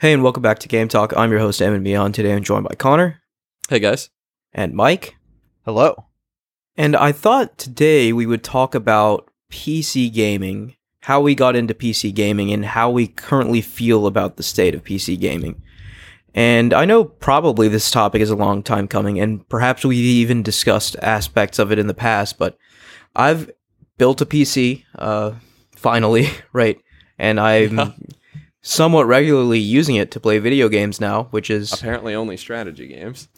Hey, and welcome back to Game Talk. I'm your host, Evan Beyond. Today I'm joined by Connor Hey guys. and Mike. Hello. And I thought today we would talk about PC gaming, how we got into PC gaming, and how we currently feel about the state of PC gaming. And I know probably this topic is a long time coming, and perhaps we've even discussed aspects of it in the past, but I've built a PC, uh, finally, right? And I'm Yeah. Somewhat regularly using it to play video games now, which is Apparently only strategy games.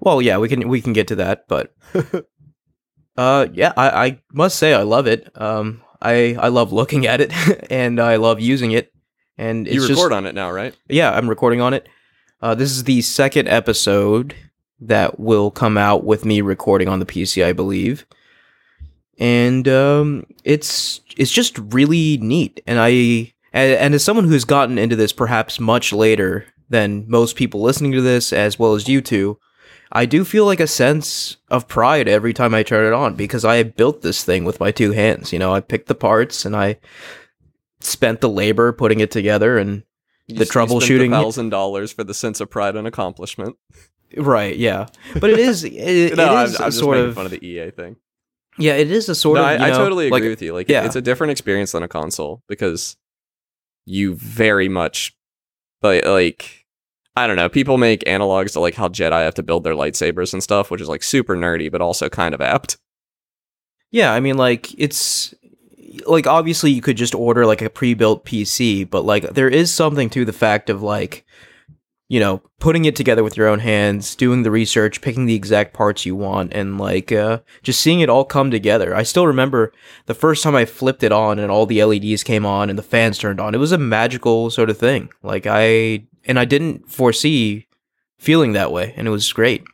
well, yeah, we can we can get to that, but uh, yeah, I, I must say I love it. Um, I I love looking at it and I love using it. And it's you just record on it now, right? yeah, I'm recording on it. Uh, this is the second episode that will come out with me recording on the PC, I believe. And um, it's it's just really neat, and I and, and as someone who's gotten into this perhaps much later than most people listening to this, as well as you two, I do feel like a sense of pride every time I turn it on because I built this thing with my two hands. You know, I picked the parts and I spent the labor putting it together and The troubleshooting- thousand dollars for the sense of pride and accomplishment. Right, yeah, but it is it, it no, I'm, I'm a just sort making of, fun of the EA thing. yeah, it is a sort no, of. I, you I know, totally agree like- with you. Like, yeah. it's a different experience than a console because you very much, but like, I don't know. People make analogs to like how Jedi have to build their lightsabers and stuff, which is like super nerdy, but also kind of apt. Yeah, I mean, like it's like obviously you could just order like a pre-built PC, but like there is something to the fact of like you know putting it together with your own hands, doing the research, picking the exact parts you want, and like uh, just seeing it all come together. I still remember the first time I flipped it on and all the LEDs came on and the fans turned on. It was a magical sort of thing. Like I and I didn't foresee feeling that way, and it was great.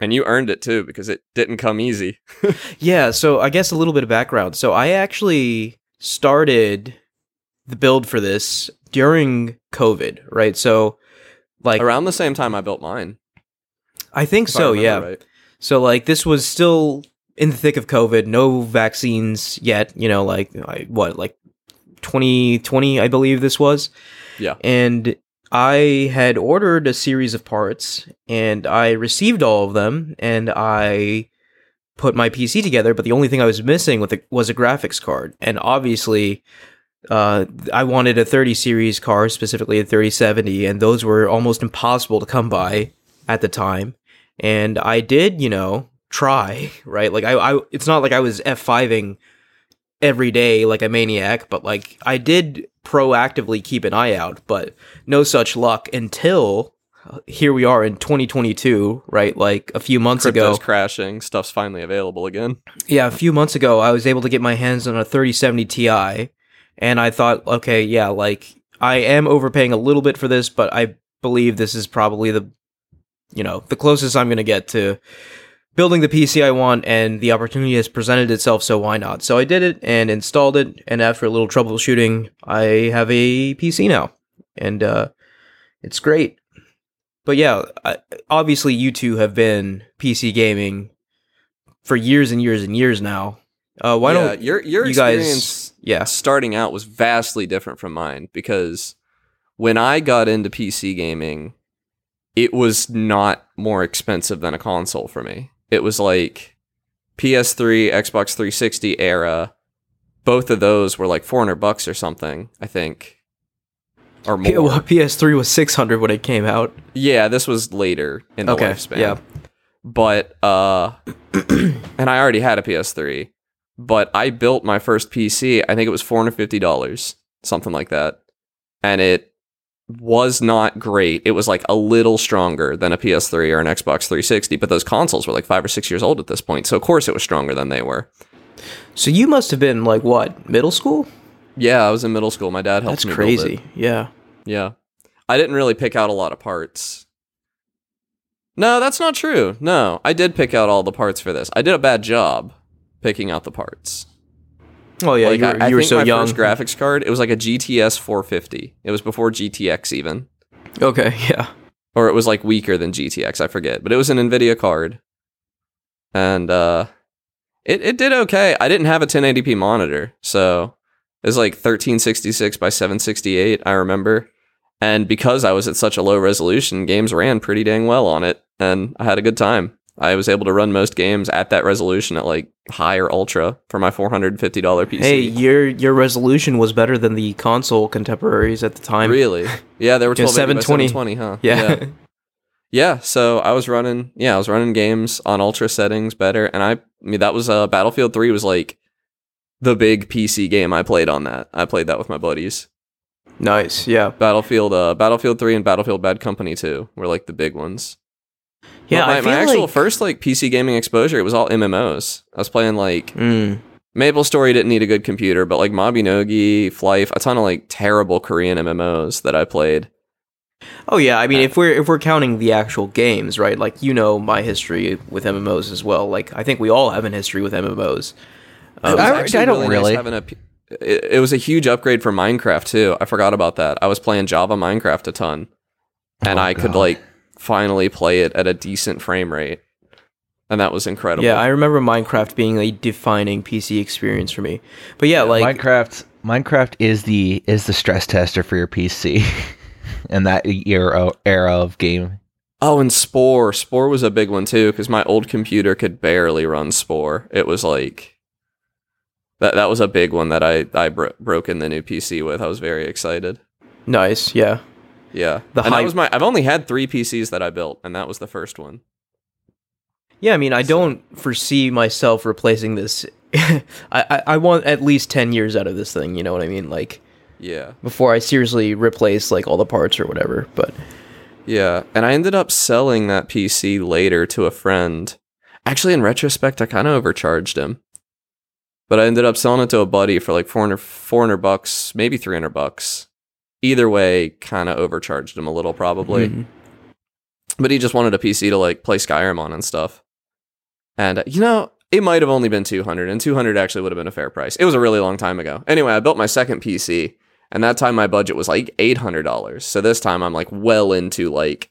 And you earned it too because it didn't come easy. Yeah, so I guess a little bit of background. So I actually started the build for this during COVID, right? So like Around the same time I built mine. I think if I so, yeah. right. So like this was still in the thick of COVID, no vaccines yet, you know, like I- what, like 2020 I believe this was. Yeah. And I had ordered a series of parts and I received all of them and I put my PC together, but the only thing I was missing with it was a graphics card. And obviously, uh, I wanted a 30 series car, specifically a 3070, and those were almost impossible to come by at the time. And I did, you know, try, right? Like I, I it's not like I was F5ing every day like a maniac, but like I did proactively keep an eye out, but no such luck until uh, here we are in 2022, right? Like a few months Crypto's ago. crashing. Stuff's finally available again. Yeah, a few months ago, I was able to get my hands on a 3070 Ti, and I thought, okay, yeah, like I am overpaying a little bit for this, but I believe this is probably the, you know, the closest I'm going to get to building the PC I want, and the opportunity has presented itself, so why not? So I did it and installed it, and after a little troubleshooting, I have a PC now, and uh, it's great. But yeah, I, obviously, you two have been PC gaming for years and years and years now. Uh, why yeah, don't your your you guys- yeah? starting out was vastly different from mine because when I got into PC gaming, it was not more expensive than a console for me. It was like PS3, Xbox 360 era. Both of those were like 400 bucks or something, I think. Or more. P- well, PS3 was 600 when it came out. Yeah, this was later in the Okay, lifespan. yeah. But uh and I already had a PS3, but I built my first PC, I think it was $450, something like that. And it was not great. It was like a little stronger than a PS3 or an Xbox 360, but those consoles were like 5 or 6 years old at this point. So of course it was stronger than they were. So you must have been like what middle school? Yeah, I was in middle school. My dad helped That's crazy. Yeah. Yeah. I didn't really pick out a lot of parts. No, that's not true. No, I did pick out all the parts for this. I did a bad job picking out the parts. Oh yeah, like, you were, I, I were think so my young. first graphics card, it was like a GTS 450. It was before GTX even. okay, yeah. Or it was like weaker than GTX, I forget. But it was an NVIDIA card. And uh it, it did okay. I didn't have a 1080p monitor, so it was like 1366 by 768, I remember. And because I was at such a low resolution, games ran pretty dang well on it, and I had a good time. I was able to run most games at that resolution at like high or ultra for my four hundred and fifty dollar PC. Hey, your your resolution was better than the console contemporaries at the time. really? Yeah, they were Yeah, 1280 by 720. 720, huh? Yeah. yeah. Yeah, so I was running, yeah, I was running games on ultra settings better, and I, I mean, that was uh, Battlefield Three was like the big PC game I played on that. I played that with my buddies. nice. Yeah. Battlefield, uh, Battlefield Three and Battlefield Bad Company Two were like the big ones. Yeah. My, my actual like, first like PC gaming exposure, it was all MMOs. I was playing like Mm, Maple Story didn't need a good computer, but like Mabinogi, Flyff, a ton of like terrible Korean MMOs that I played. Oh yeah, I mean, if we're if we're counting the actual games, right? Like you know my history with MMOs as well. Like I think we all have an history with MMOs. Was I- actually I don't nice really. having a it, it was a huge upgrade for Minecraft too. I forgot about that. I was playing Java Minecraft a ton, and Oh, I could like finally play it at a decent frame rate, and that was incredible. Yeah, I remember Minecraft being a defining PC experience for me. But yeah, like Minecraft Minecraft is the is the stress tester for your PC in that era era of game. Oh, and Spore. Spore was a big one too because my old computer could barely run Spore. It was like that. That was a big one that I I bro- broke in the new PC with. I was very excited. nice, yeah. Yeah, The and that was my. I've only had three PCs that I built, and that was the first one. Yeah, I mean, I don't foresee myself replacing this. I, I I want at least ten years out of this thing. You know what I mean? Like Yeah, before I seriously replace like all the parts or whatever. But yeah, and I ended up selling that PC later to a friend. Actually, in retrospect, I kind of overcharged him, but I ended up selling it to a buddy for like 400, 400 bucks, maybe three hundred bucks. Either way, kind of overcharged him a little, probably. mhm. but he just wanted a PC to like play Skyrim on and stuff. And you know, it might have only been 200 and 200 actually would have been a fair price. It was a really long time ago. Anyway, I built my second PC and that time my budget was like $800. So this time I'm like well into like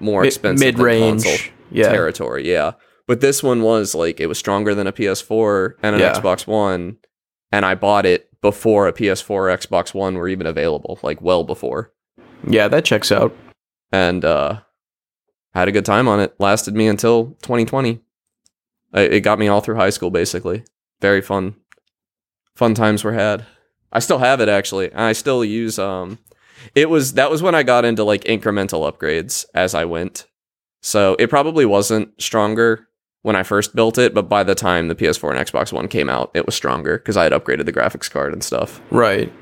more expensive mid-range, console yeah. territory, yeah. But this one was like it was stronger than a PS4 and an Yeah. Xbox One and I bought it before a PS4 or Xbox One were even available, like well before. Yeah, that checks out. and uh had a good time on it. Lasted me until 2020 I- it got me all through high school basically. Very fun fun times were had. I still have it actually. I still use um it was that was when i got into like incremental upgrades as i went. So it probably wasn't stronger when i first built it but by the time the ps4 and xbox one came out it was stronger because i had upgraded the graphics card and stuff Right.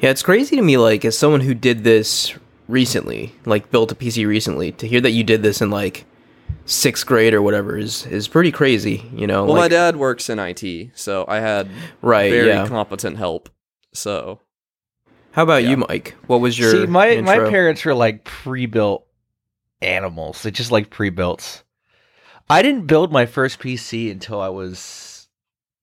Yeah, it's crazy to me, like, as someone who did this recently, like, built a PC recently, to hear that you did this in, like, sixth grade or whatever is is pretty crazy, you know? well my dad works in it so i had right, very yeah. competent help so How about yeah. you, Mike? What was your See, my my parents were like pre-built animals. They just like pre-built. I didn't build my first PC until I was,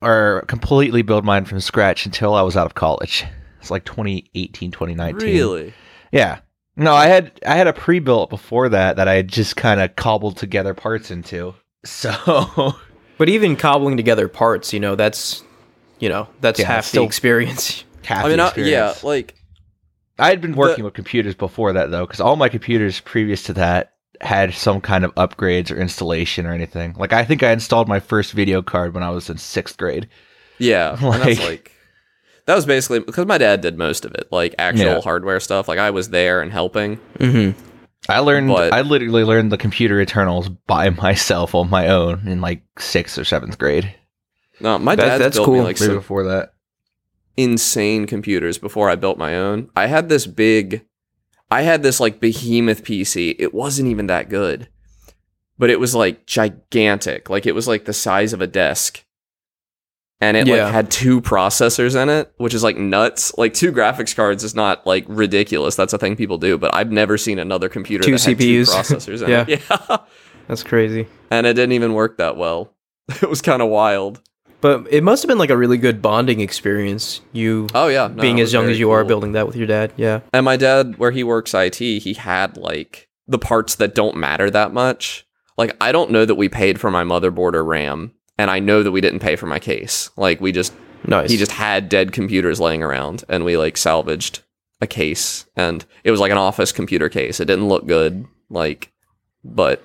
or completely build mine from scratch until I was out of college. It's like 2018, 2019. Really? Yeah. No, I had I had a pre-built before that that I had just kind of cobbled together parts into. So But even cobbling together parts, you know, that's you know, that's Yeah, half the experience. half I mean, the I, yeah, like I had been working The- with computers before that though, because all my computers previous to that had some kind of upgrades or installation or anything. Like I think I installed my first video card when I was in sixth grade. yeah, and that's Like- like that was basically because my dad did most of it, like actual Yeah. hardware stuff. Like I was there and helping. Mm-hmm. I learned. But- I literally learned the computer internals by myself on my own in like sixth or seventh grade. No, my That's- dad that's built me like Maybe some before that. insane computers before I built my own. I had this big, I had this like behemoth PC. It wasn't even that good, but it was like gigantic. Like it was like the size of a desk. And it Yeah. like had two processors in it, which is like nuts. Like two graphics cards is not like ridiculous. That's a thing people do, but I've never seen another computer Two that had CPUs. two processors in Yeah. it. Yeah. That's crazy. and it didn't even work that well. It was kind of wild. But it must have been like a really good bonding experience. You Oh yeah, no, being as young as you are, building that with your dad. Yeah. And my dad, where he works IT, he had like the parts that don't matter that much. Like I don't know that we paid for my motherboard or RAM, and I know that we didn't pay for my case. Like we just Nice. he just had dead computers laying around, and we like salvaged a case, and it was like an office computer case. It didn't look good, like, but,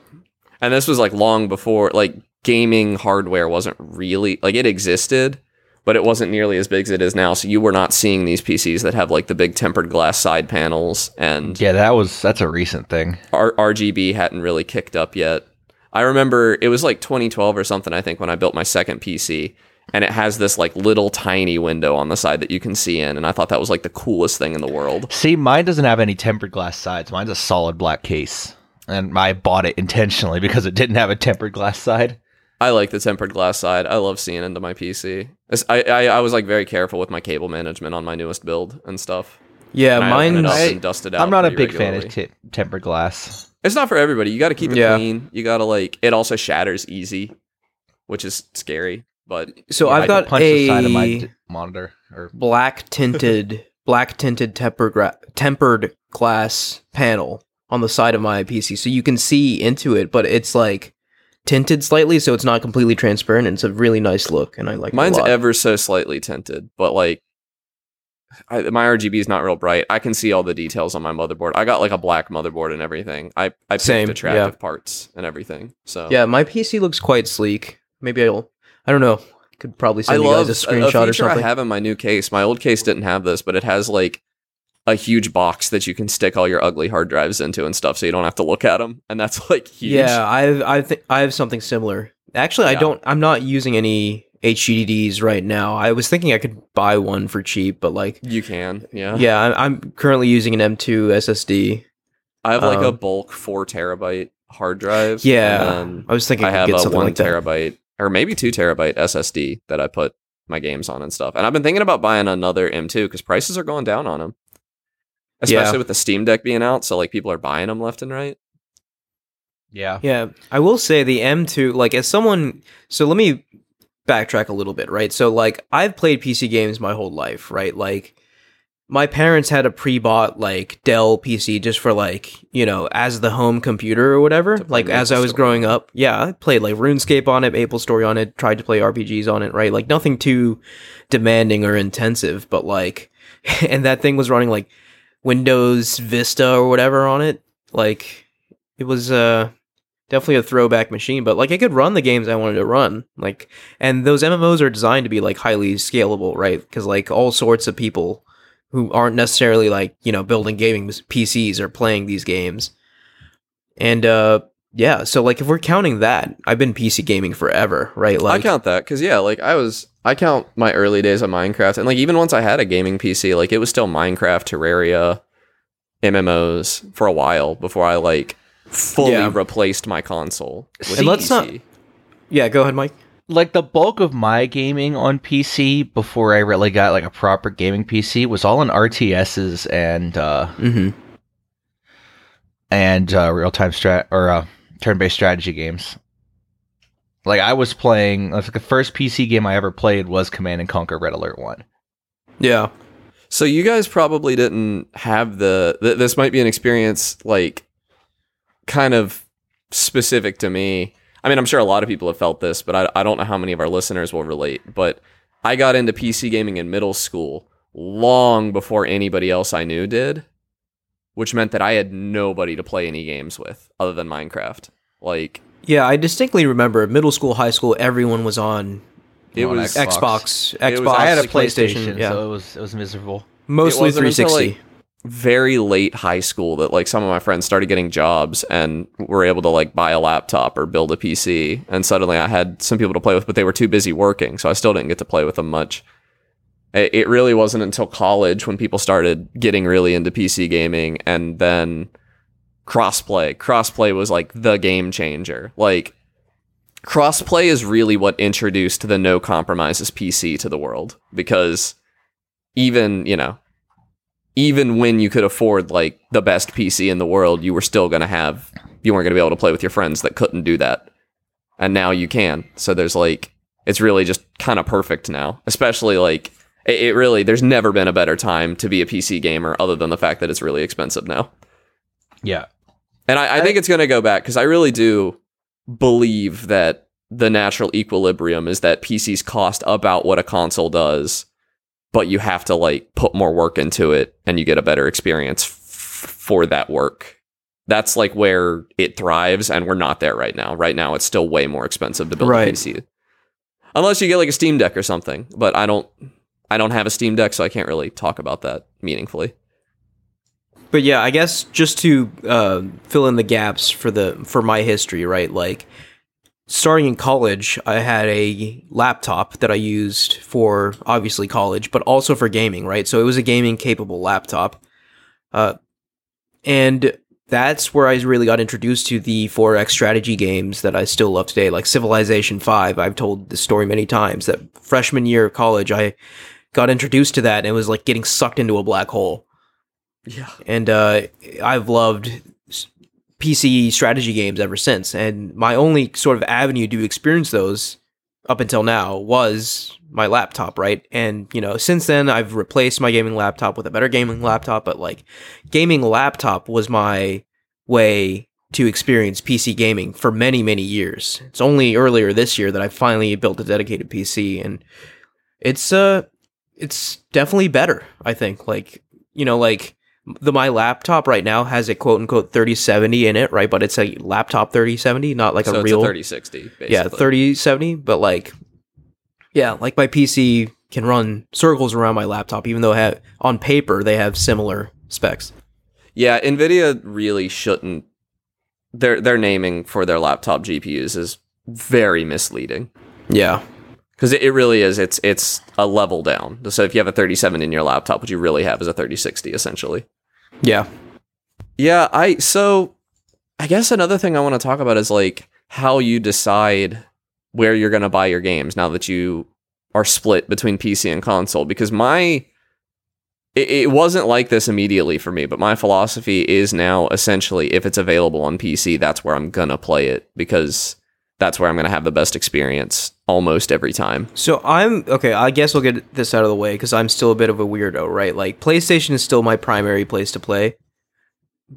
and this was like long before like gaming hardware wasn't really like it existed, but it wasn't nearly as big as it is now. So you were not seeing these PCs that have like the big tempered glass side panels and Yeah, that was that's a recent thing. R- RGB hadn't really kicked up yet. I remember it was like 2012 or something, I think, when I built my second PC. And it has this like little tiny window on the side that you can see in. And I thought that was like the coolest thing in the world. See, mine doesn't have any tempered glass sides. Mine's a solid black case. And I bought it intentionally because it didn't have a tempered glass side. I like the tempered glass side. I love seeing into my PC. I, I, I was like very careful with my cable management on my newest build and stuff. Yeah, And I open it mine's up I- and dust it out I'm not a big fan of t- tempered glass. It's not for everybody. You got to keep it Yeah. clean. You got to like. It also shatters easy, which is scary. But so I've got punch the side of my a monitor. Or black tinted black tinted tempered gra- tempered glass panel on the side of my PC, so you can see into it, but it's like tinted slightly, so it's not completely transparent. And it's a really nice look, and I like. mine's a ever so slightly tinted, but like. I, my RGB is not real bright. I can see all the details on my motherboard. I got like a black motherboard and everything. I I picked Same, attractive parts and everything. So Yeah, my PC looks quite sleek. Maybe I'll. I don't know. Could probably I send you guys a a, a screenshot or something. I have in my new case. My old case didn't have this, but it has like a huge box that you can stick all your ugly hard drives into and stuff, so you don't have to look at them. And that's like huge. Yeah, I've I think I have something similar. Actually, I don't. I'm not using any HDDs right now. I was thinking I could buy one for cheap, but like, you can. Yeah, yeah, I'm, I'm currently using an M2 SSD. I have like a Um, bulk four terabyte hard drive. Yeah, and I was thinking I I, could have get a one like terabyte or maybe two terabyte SSD that I put my games on and stuff. And I've been thinking about buying another M2 because prices are going down on them, especially Yeah. with the Steam Deck being out. So like people are buying them left and right. yeah, Yeah, I will say the M2, like as someone, so let me backtrack a little bit, right? So like I've played PC games my whole life, right? Like my parents had a pre-bought like Dell PC just for like, you know, as the home computer or whatever. To play Like as I was Story. growing up, yeah, I played like RuneScape on it, Maple Story on it, tried to play RPGs on it, right? Like nothing too demanding or intensive, but like and that thing was running like Windows Vista or whatever on it. Like it was uh definitely a throwback machine, but like I could run the games I wanted to run. Like and those MMOs are designed to be like highly scalable, right? Cuz like all sorts of people who aren't necessarily like, you know, building gaming PCs are playing these games. And uh yeah, so like if we're counting that, I've been PC gaming forever, right? Like I count that because yeah, like I was, I count my early days of Minecraft, and like even once I had a gaming PC, like it was still Minecraft, Terraria, MMOs for a while before I like fully Yeah. replaced my console. with And let's not- Yeah, go ahead, Mike. like the bulk of my gaming on PC before I really got like a proper gaming PC was all in RTSs and uh, Mhm. and uh, real time strat or uh, turn based strategy games. Like I was playing, like the first PC game I ever played was Command and Conquer Red Alert One. Yeah. So you guys probably didn't have the. Th- this might be an experience like kind of specific to me. I mean, I'm sure a lot of people have felt this, but I, I don't know how many of our listeners will relate. But I got into PC gaming in middle school long before anybody else I knew did, which meant that I had nobody to play any games with other than Minecraft. Like Yeah, I distinctly remember middle school, high school, everyone was on it On was Xbox. Xbox, Xbox, was I had a Like PlayStation, yeah. so it was it was miserable. mostly wasn't until, 360. like, very late high school that like some of my friends started getting jobs and were able to like buy a laptop or build a PC and suddenly I had some people to play with but they were too busy working so I still didn't get to play with them much. It it really wasn't until college when people started getting really into PC gaming and then crossplay. Crossplay was like the game changer. Like crossplay is really what introduced the no compromises PC to the world because even, you know, even when you could afford like the best PC in the world, you were still going to have you weren't going to be able to play with your friends that couldn't do that. And now you can. So there's like it's really just kind of perfect now. Especially like it, it really there's never been a better time to be a PC gamer other than the fact that it's really expensive now. Yeah, And I, I think it's going to go back because I really do believe that the natural equilibrium is that PCs cost about what a console does, but you have to like put more work into it and you get a better experience f- for that work. That's like where it thrives and we're not there right now. Right now it's still way more expensive to build Right. a PC. Unless you get like a Steam Deck or something, but I don't I don't have a Steam Deck so I can't really talk about that meaningfully. But yeah, I guess just to uh, fill in the gaps for the for my history, right? Like starting in college, I had a laptop that I used for obviously college, but also for gaming, right? So it was a gaming capable laptop, uh, and that's where I really got introduced to the 4X strategy games that I still love today, like Civilization 5. I've told this story many times that freshman year of college, I got introduced to that and it was like getting sucked into a black hole Yeah. and uh, I've loved PC strategy games ever since. And my only sort of avenue to experience those up until now was my laptop, right? And you know, since then I've replaced my gaming laptop with a better gaming laptop, but like gaming laptop was my way to experience PC gaming for many, many years. It's only earlier this year that I finally built a dedicated PC and it's uh it's definitely better, I think. Like, you know, like the my laptop right now has a quote unquote 3070 in it, right? But it's a laptop 3070, not like so a real a 3060 basically. yeah 3070. But like, yeah, like my PC can run circles around my laptop, even though have, on paper they have similar specs. Yeah, Nvidia really shouldn't. Their their naming for their laptop GPUs is very misleading Yeah, because it, it really is. It's it's a level down. So if you have a 37 in your laptop, what you really have is a 3060 essentially. Yeah, Yeah, I so I guess another thing I want to talk about is like how you decide where you're going to buy your games now that you are split between PC and console because my it, it wasn't like this immediately for me, but my philosophy is now essentially if it's available on PC, that's where I'm going to play it because that's where I'm going to have the best experience almost every time. So I'm okay. I guess I'll get this out of the way because I'm still a bit of a weirdo, right? Like PlayStation is still my primary place to play,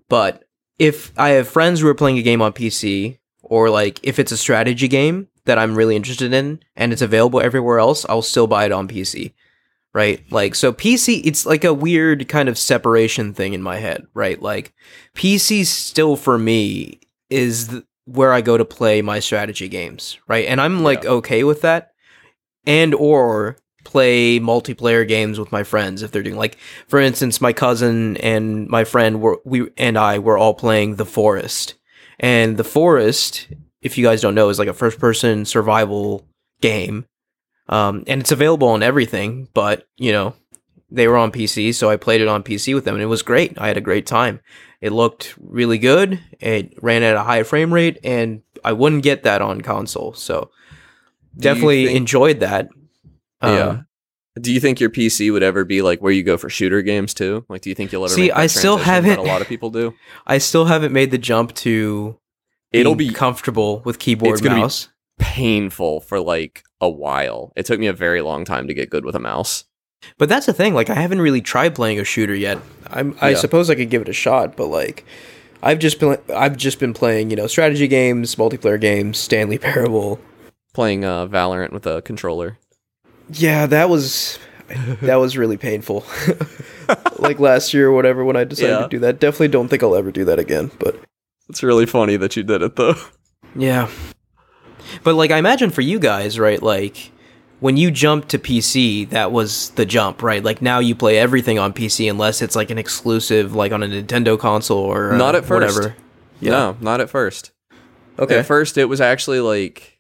but if I have friends who are playing a game on PC, or like if it's a strategy game that I'm really interested in and it's available everywhere else, I'll still buy it on PC, right? Like so, PC it's like a weird kind of separation thing in my head, right? Like PC still for me is th- where I go to play my strategy games, right? And I'm like Yeah. okay with that, and or play multiplayer games with my friends if they're doing like for instance my cousin and my friend were we and I were all playing The Forest. And The Forest, if you guys don't know, is like a first person survival game. Um and it's available on everything, but you know, they were on PC, so I played it on PC with them and it was great. I had a great time. It looked really good. It ran at a high frame rate and I wouldn't get that on console. So Do definitely think- enjoyed that. Um, yeah. Do you think your PC would ever be like where you go for shooter games too? Like, do you think you'll ever? See, I still haven't- A lot of people do. I still haven't made the jump to It'll be comfortable with keyboard It's gonna be- mouse. painful for like a while. It took me a very long time to get good with a mouse. But that's the thing. Like, I haven't really tried playing a shooter yet. I'm, I Yeah. suppose I could give it a shot, but like, I've just been I've just been playing, you know, strategy games, multiplayer games, Stanley Parable. Playing uh, Valorant with a controller. Yeah, that was that was really painful. like last year or whatever when I decided Yeah. to do that. Definitely don't think I'll ever do that again. But It's really funny that you did it though. yeah, but like I imagine for you guys, right? Like when you jumped to PC, that was the jump, right? Like now you play everything on PC unless it's like an exclusive, like on a Nintendo console or uh, Not at first. whatever. Yeah. No, not at first. Okay. At first, it was actually like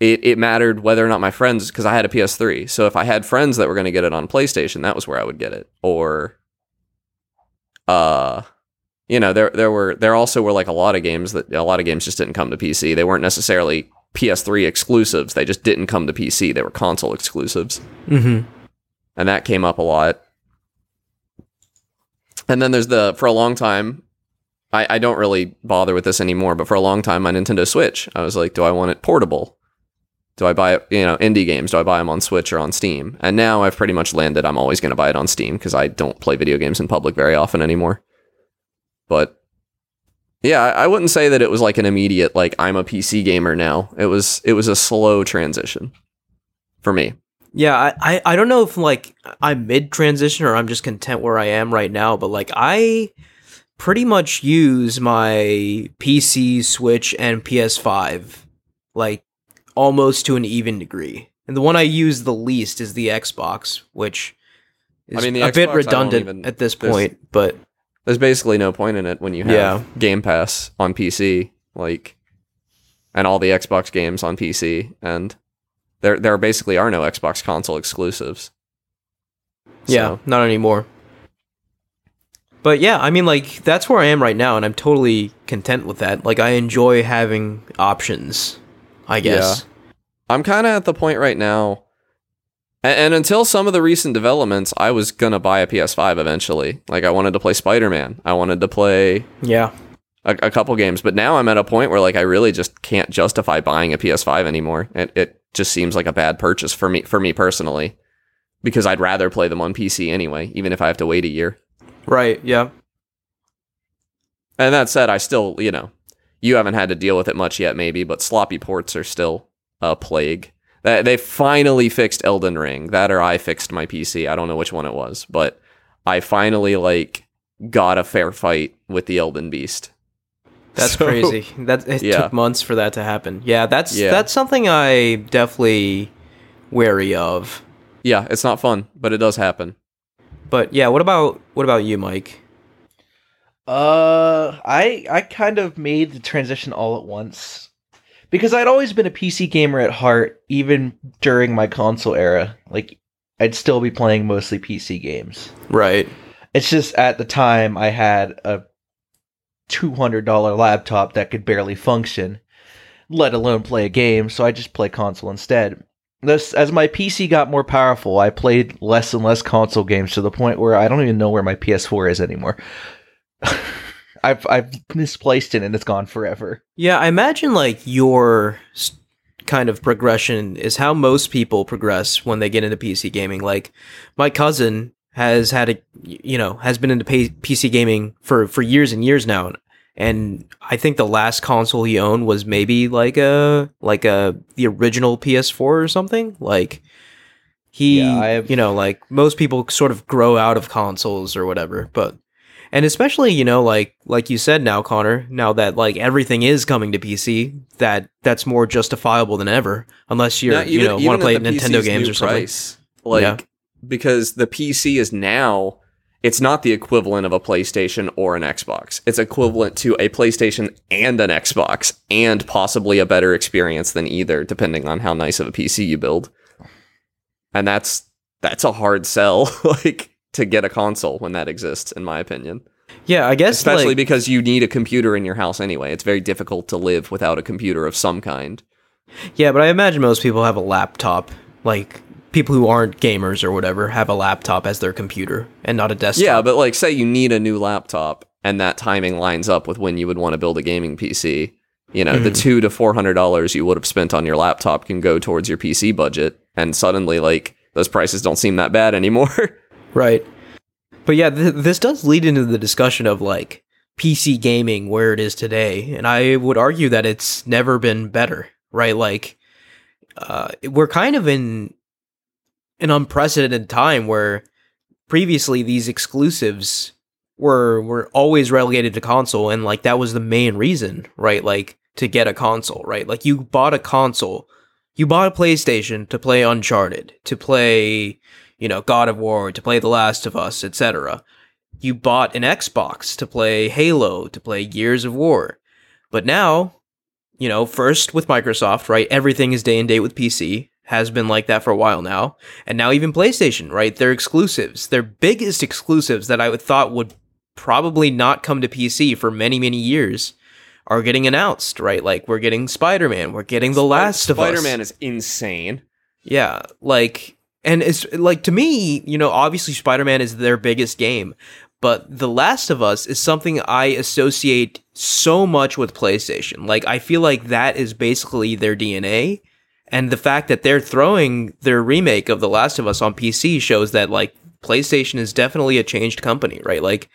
it. It mattered whether or not my friends, because I had a PS3. So if I had friends that were going to get it on PlayStation, that was where I would get it. Or, uh, you know, there there were there also were like a lot of games that a lot of games just didn't come to PC. They weren't necessarily PS3 exclusives. They just didn't come to PC. They were console exclusives. Mm-hmm. and that came up a lot. And then there's the for a long time, I, I don't really bother with this anymore, but for a long time, my Nintendo Switch, I was like, do I want it portable? Do I buy it, you know, indie games? Do I buy them on Switch or on Steam? And now I've pretty much landed. I'm always going to buy it on Steam because I don't play video games in public very often anymore. But yeah, I wouldn't say that it was like an immediate like I'm a PC gamer now. It was it was a slow transition for me. Yeah, I, I, I don't know if like I'm mid transition or I'm just content where I am right now, but like I pretty much use my PC, Switch, and PS5 like almost to an even degree. And the one I use the least is the Xbox, which is I mean, a Xbox, bit redundant even- at this point, but There's basically no point in it when you have Yeah. Game Pass on PC, like, and all the Xbox games on PC, and there there basically are no Xbox console exclusives. Yeah, not anymore. But yeah, I mean, like that's where I am right now, and I'm totally content with that. Like, I enjoy having options. I guess. I'm kind of at the point right now, and, until some of the recent developments, I was gonna buy a PS5 eventually. Like, I wanted to play Spider Man. I wanted to play Yeah. a, a couple games, but now I'm at a point where like I really just can't justify buying a PS5 anymore. It it just seems like a bad purchase for me for me personally, because I'd rather play them on PC anyway, even if I have to wait a year. Right. Yeah. And that said, I still you know you haven't had to deal with it much yet, maybe, but sloppy ports are still a plague. They they finally fixed Elden Ring. That or I fixed my PC. I don't know which one it was, but I finally like got a fair fight with the Elden Beast. That's So- crazy. That it Yeah. took months for that to happen. Yeah, that's Yeah. that's something I definitely wary of. Yeah, it's not fun, but it does happen. But yeah, what about what about you, Mike? Uh, I I kind of made the transition all at once because I'd always been a PC gamer at heart, even during my console era. Like, I'd still be playing mostly PC games. Right. It's just at the time I had a two hundred dollar laptop that could barely function, let alone play a game. So I just play console instead. This, as my PC got more powerful, I played less and less console games to the point where I don't even know where my PS4 is anymore. I've I've misplaced it and it's gone forever. Yeah, I imagine like your kind of progression is how most people progress when they get into PC gaming. Like my cousin has had a you know has been into PC gaming for for years and years now, and I think the last console he owned was maybe like a like a the original PS4 or something. Like he, Yeah, have- you know, like most people sort of grow out of consoles or whatever, but and especially you know like like you said now connor now that like everything is coming to pc that that's more justifiable than ever unless you're Now, you know want to play nintendo PC's games or something price, like Yeah. because the PC is now it's not the equivalent of a PlayStation or an Xbox. It's equivalent to a PlayStation and an Xbox and possibly a better experience than either depending on how nice of a PC you build. And that's that's a hard sell like to get a console when that exists in my opinion. yeah i guess Especially like, because you need a computer in your house anyway. It's very difficult to live without a computer of some kind. yeah but i imagine most people have a laptop like people who aren't gamers or whatever have a laptop as their computer and not a desktop Yeah, but like say you need a new laptop and that timing lines up with when you would want to build a gaming PC. You know, the mm-hmm. two to four hundred dollars you would have spent on your laptop can go towards your PC budget, and suddenly like those prices don't seem that bad anymore. Right. But yeah, th- this does lead into the discussion of like PC gaming where it is today, and I would argue that it's never been better, right? Like uh, we're kind of in an unprecedented time where previously these exclusives were were always relegated to console and like that was the main reason, right? Like to get a console, right? Like you bought a console, you bought a PlayStation to play Uncharted, to play you know, God of War, to play The Last of Us, etc. You bought an Xbox to play Halo, to play Gears of War. But now, you know, first with Microsoft, right? Everything is day and date with PC. Has been like that for a while now. And now even PlayStation, right? Their exclusives, their biggest exclusives that I would thought would probably not come to PC for many, many years are getting announced, right? Like we're getting Spider-Man, we're getting The Last of Us. Spider-Man is insane. Yeah, like and it's like to me, you know, obviously Spider-Man is their biggest game, but The Last of Us is something I associate so much with PlayStation. Like I feel like that is basically their DNA, and the fact that they're throwing their remake of The Last of Us on PC shows that like PlayStation is definitely a changed company, right? Like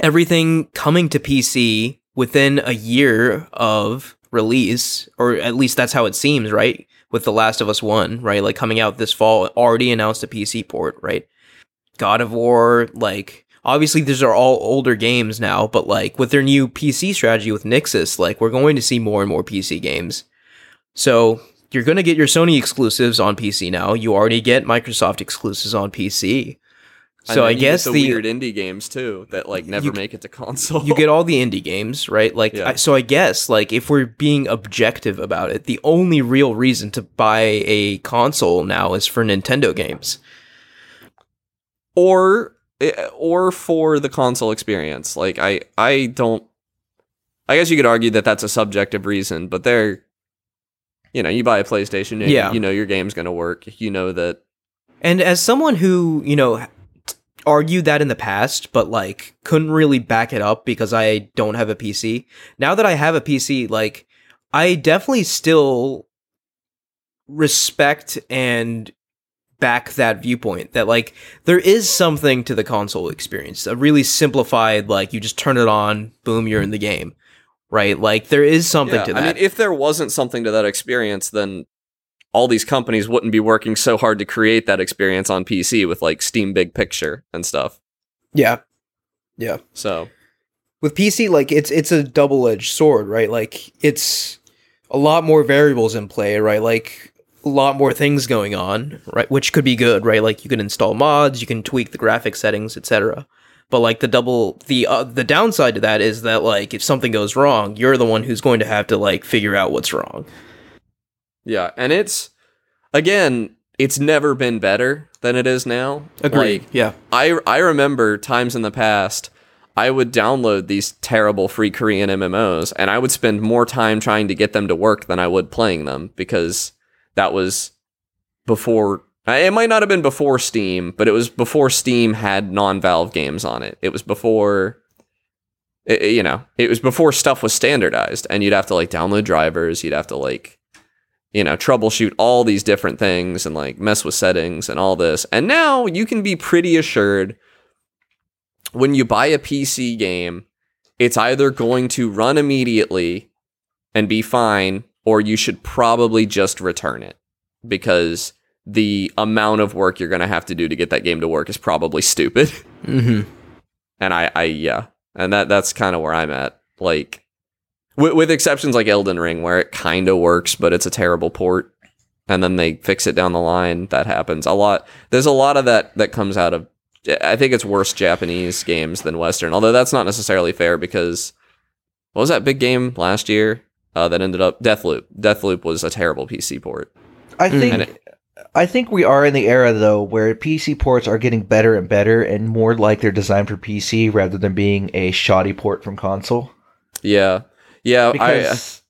everything coming to PC within a year of release, or at least that's how it seems, right? With The Last of Us 1, right? Like coming out this fall, already announced a PC port, right? God of War, like obviously these are all older games now, but like with their new PC strategy with Nixxes, like we're going to see more and more PC games. So you're going to get your Sony exclusives on PC now. You already get Microsoft exclusives on PC. So I guess the, the weird indie games too that like never You- make it to console. you get all the indie games, right? Like, Yeah. I, so I guess, like, if we're being objective about it, the only real reason to buy a console now is for Nintendo games. or eh, or for the console experience. Like I I don't. I guess you could argue that that's a subjective reason, but they're, you know, you buy a PlayStation, Yeah. you know your game's gonna work. You know that. And as someone who, you know, argued that in the past, but like couldn't really back it up because I don't have a PC. Now that I have a PC, like I definitely still respect and back that viewpoint that like there is something to the console experience. A really simplified like you just turn it on, boom, you're in the game. Right? Like there is something Yeah, to that I mean, if there wasn't something to that experience, then all these companies wouldn't be working so hard to create that experience on PC with like Steam Big Picture and stuff. yeah. Yeah. So with PC, like it's it's a double edged sword, right? Like it's a lot more variables in play, right? Like a lot more things going on, right? Which could be good, right? Like you can install mods, you can tweak the graphic settings, etc. But like the double the uh, the downside to that is that like if something goes wrong, you're the one who's going to have to like figure out what's wrong. Yeah, and it's again, it's never been better than it is now. Agreed. Like, yeah. I I remember times in the past I would download these terrible free Korean MMOs and I would spend more time trying to get them to work than I would playing them because that was before it might not have been before Steam, but it was before Steam had non-Valve games on it. It was before it, it- you know, it was before stuff was standardized and you'd have to like download drivers, you'd have to like you know, troubleshoot all these different things and like mess with settings and all this. And now you can be pretty assured when you buy a PC game, it's either going to run immediately and be fine, or you should probably just return it because the amount of work you're going to have to do to get that game to work is probably stupid. Mm-hmm. and I, I yeah, and that that's kind of where I'm at. Like, with, with exceptions like Elden Ring, where it kind of works, but it's a terrible port, and then they fix it down the line. That happens a lot. There's a lot of that that comes out of. I think it's worse Japanese games than Western, although that's not necessarily fair because what was that big game last year uh, that ended up Deathloop? Deathloop was a terrible PC port. I think And it- I think we are in the era though where PC ports are getting better and better and more like they're designed for PC rather than being a shoddy port from console. Yeah, yeah. I, Because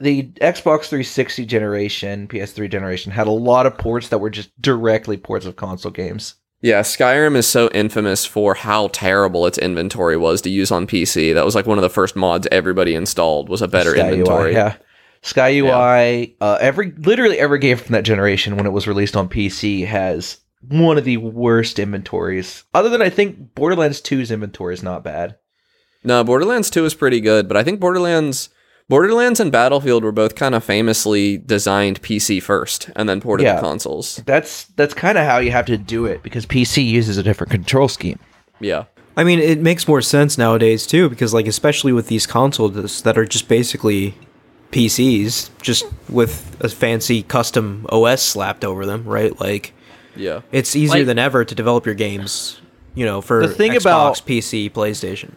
the Xbox 360 generation, PS3 generation had a lot of ports that were just directly ports of console games. Yeah, Skyrim is so infamous for how terrible its inventory was to use on PC. That was like one of the first mods everybody installed was a better Sky UI, inventory. yeah. Sky UI, uh, every literally every game from that generation when it was released on PC has one of the worst inventories. Other than I think Borderlands 2's inventory is not bad. No, Borderlands 2 is pretty good, but I think Borderlands Borderlands and Battlefield were both kind of famously designed PC first and then ported Yeah. to consoles. That's that's kind of how you have to do it because PC uses a different control scheme. Yeah. I mean, it makes more sense nowadays too, because like especially with these consoles that are just basically PCs, just with a fancy custom OS slapped over them, right? Like Yeah. it's easier Like- than ever to develop your games, you know, for The thing Xbox, about- PC, PlayStation.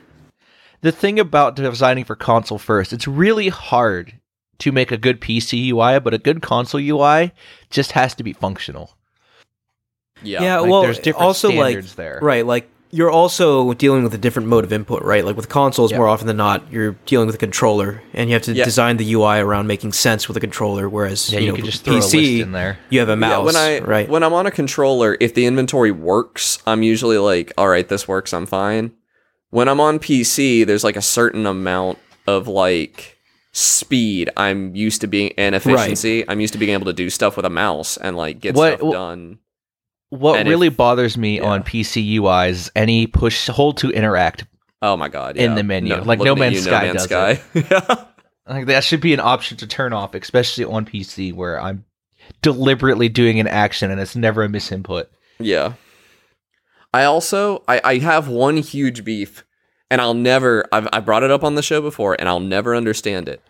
The thing about designing for console first, it's really hard to make a good PC UI, but a good console UI just has to be functional. Yeah. Yeah, Like, well, there's different also standards like there. right, like you're also dealing with a different mode of input, right? Like with consoles, Yeah. more often than not, you're dealing with a controller, and you have to Yeah. design the UI around making sense with a controller. Whereas Yeah, you, you, know, could with just throw a PC, list in there. you have a mouse, Yeah, when I right? when I'm on a controller, if the inventory works, I'm usually like, all right, this works, I'm fine. When I'm on PC, there's like a certain amount of like speed I'm used to being and efficiency. I'm used to being able to do stuff with a mouse and like get What- stuff done. What And really if- bothers me yeah. on PC UI is any push hold to interact. Oh my god! In the menu. Like No Man's you, Sky No Man's does Sky. yeah. Like that should be an option to turn off, especially on PC where I'm deliberately doing an action and it's never a misinput. Yeah. I also I, I have one huge beef, and I'll never I've I brought it up on the show before, and I'll never understand it.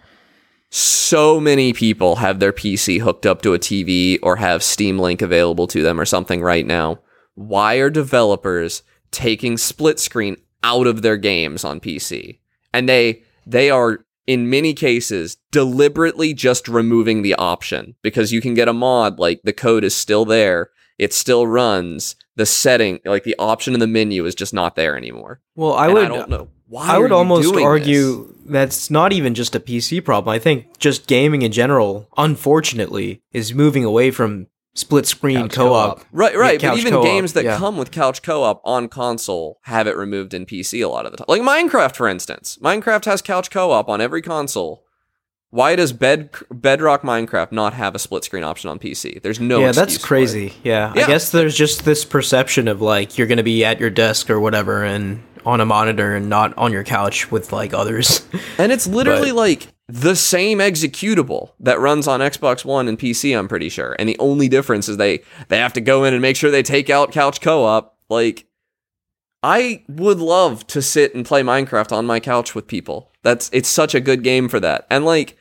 So many people have their PC hooked up to a TV or have Steam Link available to them or something right now. Why are developers taking split screen out of their games on PC? And they they are in many cases deliberately just removing the option because you can get a mod like the code is still there it still runs the setting like the option in the menu is just not there anymore Well, I And would i don't know why I would almost argue that's not even just a PC problem. I think just gaming in general, unfortunately, is moving away from split screen Couch co-op. co-op. Right, right. couch but even co-op, games that yeah. come with couch co-op on console have it removed in PC a lot of the time. Like Minecraft, for instance. Minecraft has couch co-op on every console. Why does Bed Bedrock Minecraft not have a split screen option on PC? There's no. yeah, that's crazy. Yeah. Yeah. I guess there's just this perception of like you're going to be at your desk or whatever and on a monitor and not on your couch with like others. And it's literally But- like the same executable that runs on Xbox One and PC, I'm pretty sure. And the only difference is they they have to go in and make sure they take out couch co-op. Like I would love to sit and play Minecraft on my couch with people. That's it's such a good game for that. And like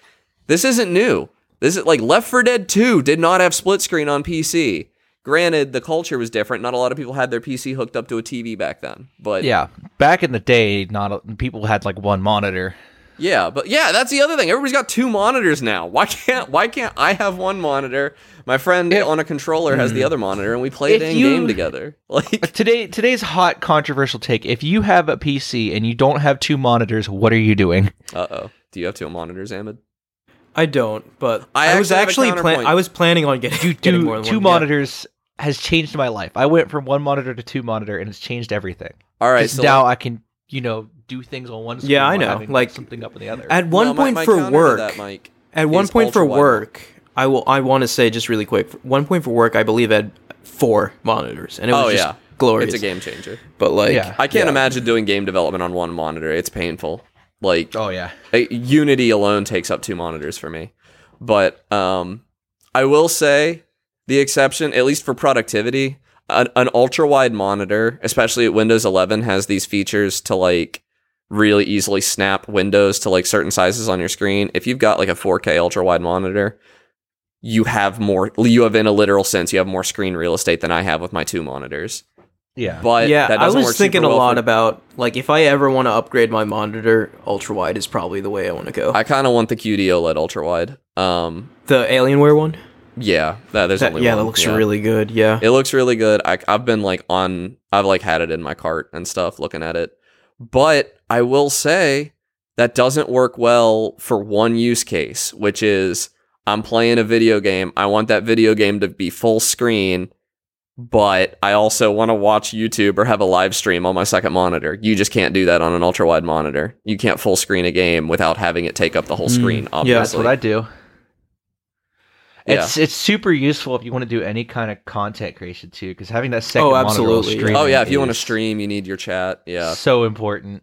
this isn't new. This is like Left 4 Dead 2 did not have split screen on PC. Granted, the culture was different. Not a lot of people had their PC hooked up to a TV back then. But Yeah, back in the day, not a, people had like one monitor. Yeah, but yeah, that's the other thing. Everybody's got two monitors now. Why can't why can't I have one monitor? My friend If- on a controller has the other monitor, and we play the If you- game together. Like, Today, today's hot controversial take: If you have a PC and you don't have two monitors, what are you doing? uh oh, do you have two monitors, Ahmed? I don't, but I I, was actually have plan- I was planning on getting, getting Two, more than two one, yeah. monitors has changed my life. I went from one monitor to two monitor, and it's changed everything. All right, so now I can, you know, do things on one. Screen Yeah, I know, like, something up on the other. At one no, point my for work, that, Mike. at one point for work, I will. I want to say just really quick. One point for work, I believe had four monitors, and it was Oh just yeah, glorious. It's a game changer. But like, Yeah. I can't yeah. imagine doing game development on one monitor. It's painful. Like, oh yeah, Unity alone takes up two monitors for me. But um, I will say the exception, at least for productivity, an, an ultra wide monitor, especially at Windows 11, has these features to like really easily snap windows to like certain sizes on your screen. If you've got like a 4K ultra wide monitor, you have more. You have, in a literal sense, you have more screen real estate than I have with my two monitors. yeah. But yeah, that I doesn't was work thinking super a lot for- about like if I ever want to upgrade my monitor, ultra wide is probably the way I want to go. I kind of want the QD OLED ultra wide. Um, the Alienware one, yeah, that, there's That- only yeah, one. that looks yeah. really good. Yeah, It looks really good. I, I've been like on, I've like had it in my cart and stuff looking at it. But I will say that doesn't work well for one use case, which is I'm playing a video game. I want that video game to be full screen, but I also want to watch YouTube or have a live stream on my second monitor. You just can't do that on an ultra wide monitor. You can't full screen a game without having it take up the whole Mm, screen, yeah. That's what I do. Yeah. It's it's super useful if you want to do any kind of content creation too, because having that second Oh, monitor while absolutely, yeah. streaming Oh, yeah. If you want to stream, you need your chat. Yeah. so important.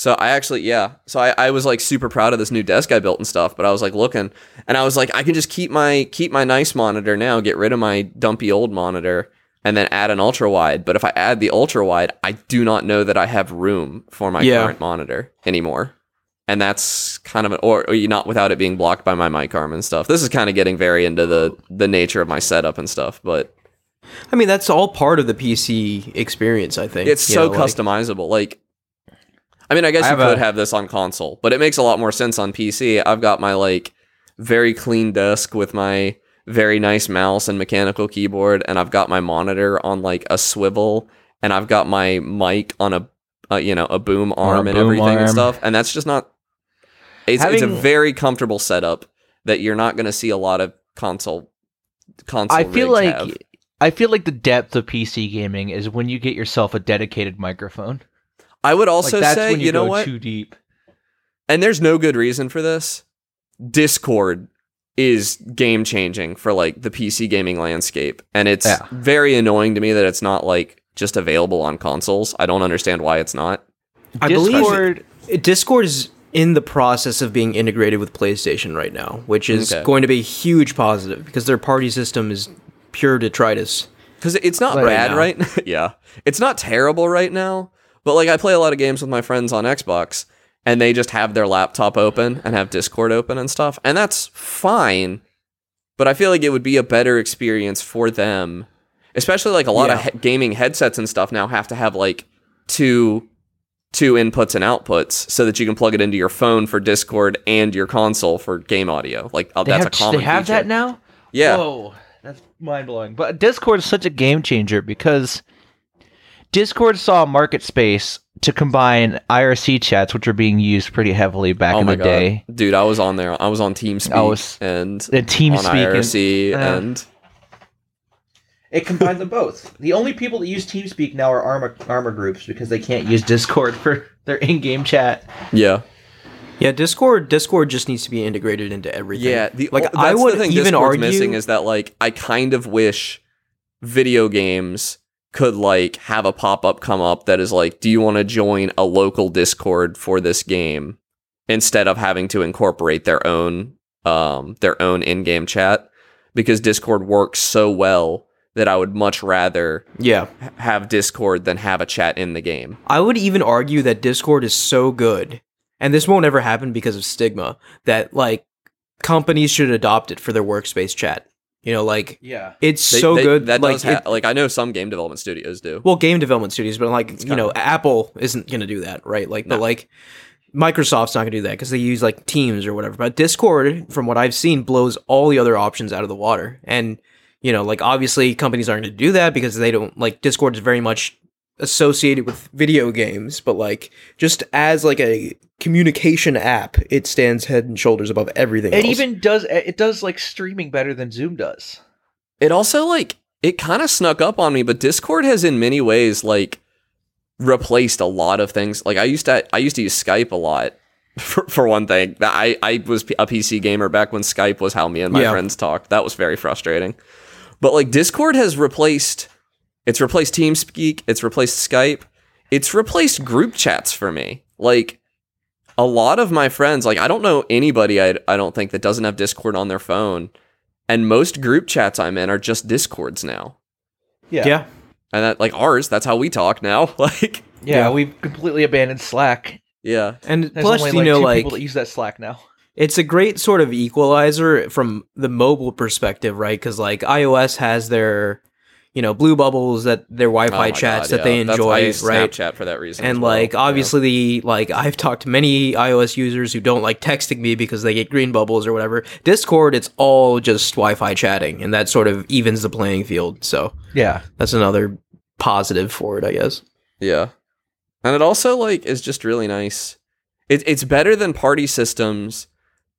So I actually, yeah. So I, I was like super proud of this new desk I built and stuff, but I was like looking and I was like, I can just keep my keep my nice monitor now, get rid of my dumpy old monitor, and then add an ultra wide. But if I add the ultra wide, I do not know that I have room for my Yeah. current monitor anymore. And that's kind of an or, or you not without it being blocked by my mic arm and stuff. This is kind of getting very into the the nature of my setup and stuff, but I mean that's all part of the PC experience. I think it's you so know, like- customizable. Like, I mean, I guess I you could a- have this on console, but it makes a lot more sense on PC. I've got my like very clean desk with my very nice mouse and mechanical keyboard, and I've got my monitor on like a swivel, and I've got my mic on a uh, you know a boom arm and boom everything and stuff, and that's just not. It's, it's a very comfortable setup that you're not going to see a lot of console console. I feel like have. I feel like the depth of PC gaming is when you get yourself a dedicated microphone. I would also like that's say, when you, you know go what? too deep. and there's no good reason for this. Discord is game changing for like the PC gaming landscape, and it's Yeah. very annoying to me that it's not like just available on consoles. I don't understand why it's not. I believe Discord. Discord is in the process of being integrated with PlayStation right now, which is Okay. going to be a huge positive because their party system is pure detritus. because it's not Right bad now. right yeah it's not terrible right now but like i play a lot of games with my friends on xbox and they just have their laptop open and have discord open and stuff and that's fine but i feel like it would be a better experience for them especially like a lot of he- gaming headsets and stuff now have to have like two two inputs and outputs so that you can plug it into your phone for discord and your console for game audio like oh, They that's have, a common thing they have feature. that now. yeah Whoa, that's mind blowing. But Discord is such a game changer because Discord saw a market space to combine IRC chats, which were being used pretty heavily back oh in my the god day, dude i was on there i was on teamspeak I was- and and on TeamSpeak. and- IRC uh, and It combined them both. The only people that use TeamSpeak now are Arma Arma groups because they can't use Discord for their in-game chat. yeah, Yeah, Discord Discord just needs to be integrated into everything. yeah. The, like that's I would the thing even Discord's argue missing is that like I kind of wish video games could like have a pop up come up that is like, do you want to join a local Discord for this game instead of having to incorporate their own um their own in game chat because Discord works so well that I would much rather yeah. have Discord than have a chat in the game. I would even argue that Discord is so good, and this won't ever happen because of stigma, that like companies should adopt it for their workspace chat. You know, like Yeah. it's They- so they- good. that like, does ha- it- like I know some game development studios do. well, game development studios, but like It's you know, kinda- Apple isn't gonna do that, right? Like, No. but like Microsoft's not gonna do that because they use like Teams or whatever. But Discord, from what I've seen, blows all the other options out of the water. And you know, like obviously companies aren't gonna do that because they don't like Discord is very much associated with video games, but like just as like a communication app, it stands head and shoulders above everything. It else. even does it does like streaming better than Zoom does. It also like it kind of snuck up on me, but Discord has in many ways like replaced a lot of things. Like I used to I used to use Skype a lot for, for one thing. I I was a PC gamer back when Skype was how me and my Yeah. friends talked. That was very frustrating. But like Discord has replaced it's replaced TeamSpeak, it's replaced Skype, it's replaced group chats for me. Like a lot of my friends, like I don't know anybody I I don't think that doesn't have Discord on their phone. And most group chats I'm in are just Discords now. yeah. Yeah. And that like ours, that's how we talk now. like Yeah, Yeah. we've completely abandoned Slack. yeah. And There's plus, only you like know, two like people that use that Slack now. it's a great sort of equalizer from the mobile perspective, right? Because like iOS has their, you know, blue bubbles that their Oh Wi-Fi my chats God, that they yeah. That's- enjoy, I use right? Snapchat for that reason. as And well. like Yeah. obviously the like I've talked to many iOS users who don't like texting me because they get green bubbles or whatever. Discord, it's all just Wi-Fi chatting, and that sort of evens the playing field. So Yeah. that's another positive for it, I guess. Yeah. And it also like is just really nice. It, it's better than party systems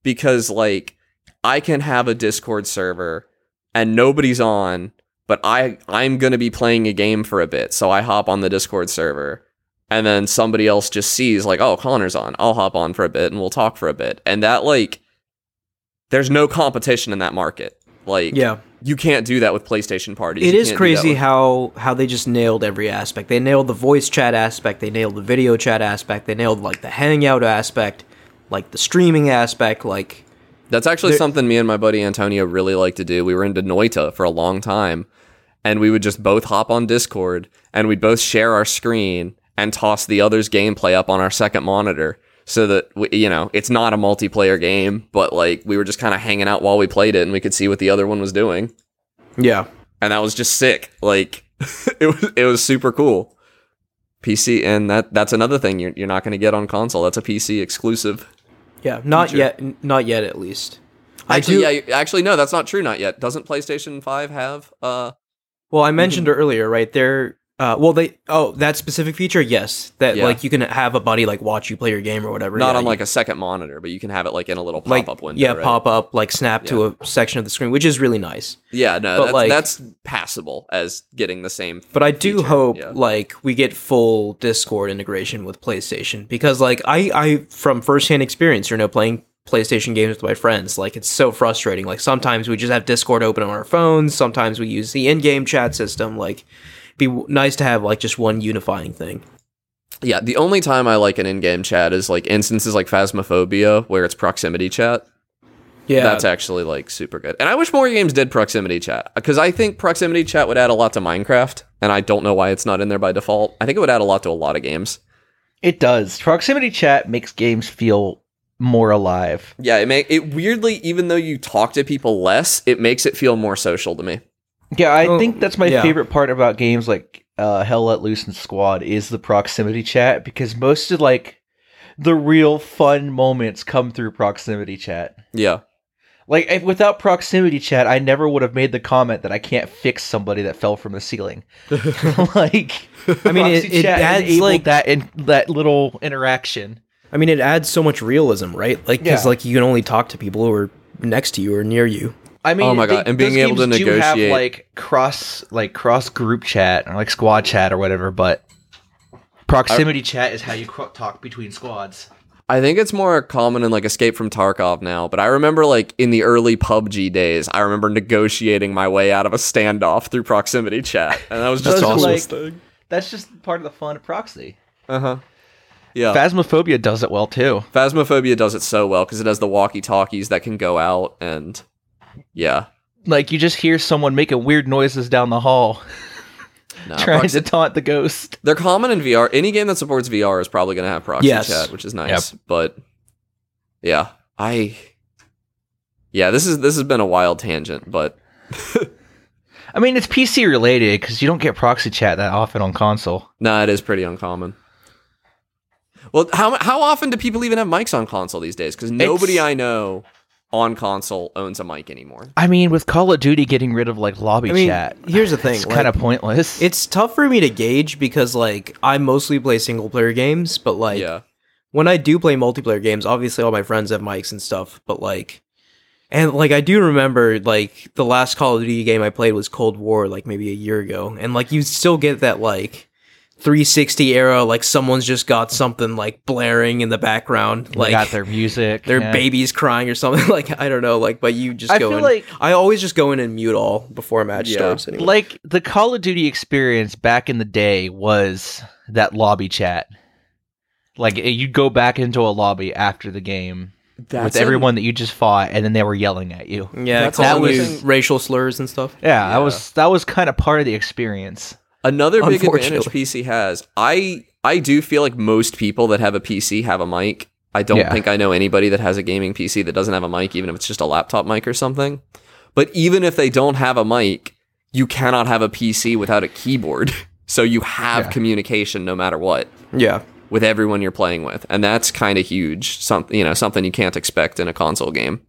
because like I can have a Discord server and nobody's on, but I I'm going to be playing a game for a bit. So I hop on the Discord server and then somebody else just sees like, "Oh, Connor's on. I'll hop on for a bit and we'll talk for a bit." And that like there's no competition in that market. Like Yeah. you can't do that with PlayStation parties. It You is can't do that crazy with- how how they just nailed every aspect. They nailed the voice chat aspect, they nailed the video chat aspect, they nailed like the hangout aspect, like the streaming aspect, like That's actually There- something me and my buddy Antonio really like to do. We were into Noita for a long time, and we would just both hop on Discord and we'd both share our screen and toss the other's gameplay up on our second monitor so that we, you know it's not a multiplayer game, but like we were just kind of hanging out while we played it and we could see what the other one was doing, yeah. and that was just sick. Like it was it was super cool. PC and that that's another thing you're you're not going to get on console. That's a PC exclusive. Yeah, not Feature. yet n- not yet at least. I Actually, do yeah, actually, no, that's not true. Not yet. Doesn't PlayStation Five have? Uh, Well, I mentioned earlier, right? They're uh, well, they oh that specific feature, yes, that Yeah. like you can have a buddy like watch you play your game or whatever. not yeah, on you- like a second monitor, but you can have it like in a little like pop up window. yeah, right? pop up like snap to a section of the screen, which is really nice. Yeah, no, but, that's, like- that's passable as getting the same. But I do feature, hope yeah. like we get full Discord integration with PlayStation because like I I from firsthand experience, you know, playing PlayStation games with my friends, like it's so frustrating. Like sometimes we just have Discord open on our phones, sometimes we use the in-game chat system. Like, be w- nice to have like just one unifying thing. Yeah, the only time I like an in-game chat is like instances like Phasmophobia where it's proximity chat. Yeah, That's actually like super good. And I wish more games did proximity chat because I think proximity chat would add a lot to Minecraft, and I don't know why it's not in there by default. I think it would add a lot to a lot of games. It does. Proximity chat makes games feel more alive. Yeah, it make it weirdly, even though you talk to people less, it makes it feel more social to me. Yeah, I Oh, think that's my yeah. favorite part about games like uh, Hell Let Loose and Squad is the proximity chat because most of like the real fun moments come through proximity chat. Yeah. Like if, without proximity chat, I never would have made the comment that I can't fix somebody that fell from the ceiling. like, I mean, it, proxy it adds like that in that little interaction. I mean, it adds so much realism, right? Like, because Yeah. like you can only talk to people who are next to you or near you. I mean, Oh my God, they- and being able to games do have, negotiate. like cross, like cross group chat or like squad chat or whatever, but proximity chat is how you cro- talk between squads. I think it's more common in like Escape from Tarkov now, but I remember like in the early PUBG days, I remember negotiating my way out of a standoff through proximity chat, and that was just Those the are like- thing. That's just part of the fun of proxy. Uh huh. Yeah. Phasmophobia does it well too. Phasmophobia does it so well because it has the walkie talkies that can go out, and yeah, Like you just hear someone making weird noises down the hall, no, trying proxi- to taunt the ghost. they're common in VR. Any game that supports VR is probably going to have proxy Yes. chat, which is nice. But yeah, I yeah, this is this has been a wild tangent, but I mean, it's PC related because you don't get proxy chat that often on console. nah, it is pretty uncommon. Well, how how often do people even have mics on console these days? Because nobody It's- I know on console owns a mic anymore. I mean, with Call of Duty getting rid of like lobby I mean, chat, here's the thing, it's like, kind of pointless. It's tough for me to gauge because like I mostly play single player games, but like yeah, when I do play multiplayer games, obviously all my friends have mics and stuff, but like and like I do remember like the last Call of Duty game I played was Cold War like maybe a year ago. And like you still get that like 360 era like someone's just got something like blaring in the background They like got their music, their yeah. baby's crying or something like I don't know like but you just I go feel in like- I always just go in and mute all before a match Yeah. starts anyway. Like the Call of Duty experience back in the day was that lobby chat. Like eh, you'd go back into a lobby after the game with an- everyone that you just fought, and then they were yelling at you. yeah, That's calling another racial slurs and stuff. Yeah, Yeah. that was that was kind of part of the experience. Another big advantage PC has, I I do feel like most people that have a PC have a mic. I don't Yeah. think I know anybody that has a gaming PC that doesn't have a mic, even if it's just a laptop mic or something. But even if they don't have a mic, you cannot have a PC without a keyboard. So you have Yeah. communication no matter what Yeah. with everyone you're playing with, and that's kind of huge. Something you know, something you can't expect in a console game.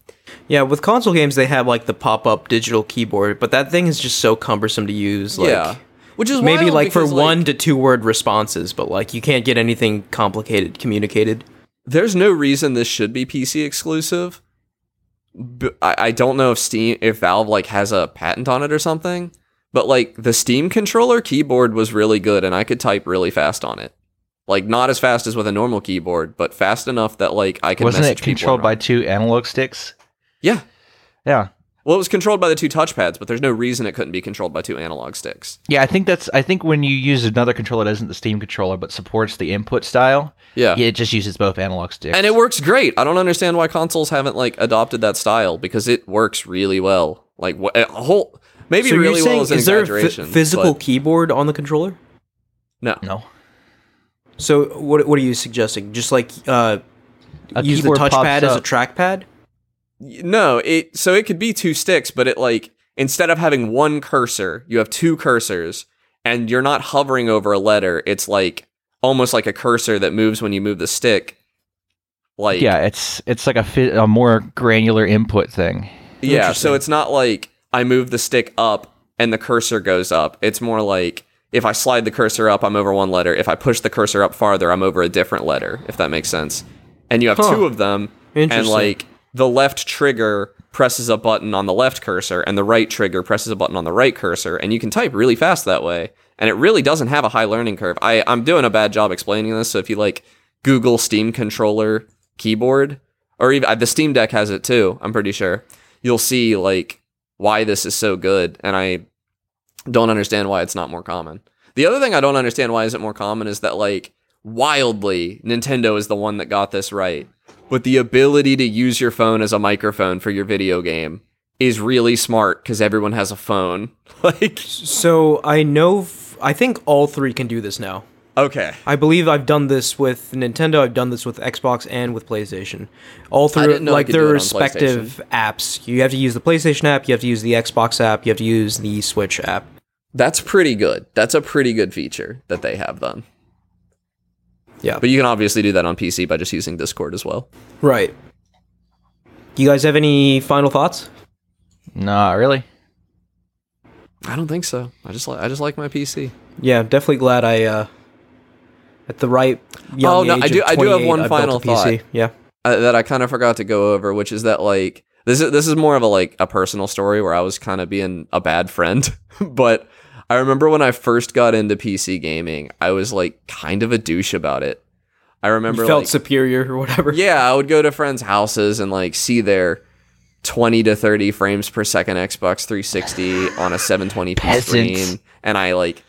Yeah, with console games they have like the pop-up digital keyboard, but that thing is just so cumbersome to use. Like, yeah, which is maybe wild like for like, one to two word responses, but like you can't get anything complicated communicated. there's no reason this should be PC exclusive. I don't know if Steam, if Valve like has a patent on it or something, but like the Steam controller keyboard was really good, and I could type really fast on it. Like not as fast as with a normal keyboard, but fast enough that like I could. Wasn't message it controlled by two analog sticks? Yeah. Yeah. Well, it was controlled by the two touchpads, but there's no reason it couldn't be controlled by two analog sticks. Yeah, I think that's. I think when you use another controller that isn't the Steam controller but supports the input style, Yeah. it just uses both analog sticks. And it works great. I don't understand why consoles haven't like adopted that style because it works really well. Like wh- a whole maybe so really saying well is an is there a physical but keyboard on the controller? no. no. So what what are you suggesting? Just like uh, A use the keyboard pops touchpad as a up. trackpad? No, it so it could be two sticks, but it like instead of having one cursor, you have two cursors, and you're not hovering over a letter. It's like almost like a cursor that moves when you move the stick. Like Yeah, it's it's like a a more granular input thing. yeah. So it's not like I move the stick up and the cursor goes up. It's more like if I slide the cursor up, I'm over one letter. If I push the cursor up farther, I'm over a different letter. If that makes sense. And you have Huh. two of them, and like the left trigger presses a button on the left cursor and the right trigger presses a button on the right cursor and you can type really fast that way and it really doesn't have a high learning curve I, i'm doing a bad job explaining this so if you like google steam controller keyboard or even the steam deck has it too i'm pretty sure you'll see like why this is so good and i don't understand why it's not more common the other thing i don't understand why isn't more common is that like wildly Nintendo is the one that got this right. But the ability to use your phone as a microphone for your video game is really smart because everyone has a phone. like, So I know. F- I think all three can do this now. okay. I believe I've done this with Nintendo. I've done this with Xbox and with PlayStation. All three, didn't know I like their respective apps. You have to use the PlayStation app. You have to use the Xbox app. You have to use the Switch app. That's pretty good. That's a pretty good feature that they have done. Yeah. But you can obviously do that on PC by just using Discord as well. Right. You guys have any final thoughts? Nah, really. I don't think so. I just like I just like my PC. Yeah, definitely glad I uh at the right young Oh, no, age I do- I do have one I final thought. Yeah. uh, that I kind of forgot to go over, which is that like this is this is more of a like a personal story where I was kind of being a bad friend, but I remember when I first got into PC gaming, I was like kind of a douche about it. I remember You felt like, superior or whatever. yeah, I would go to friends' houses and like see their 20 to 30 frames per second Xbox 360 on a 720p Peasants. screen and I like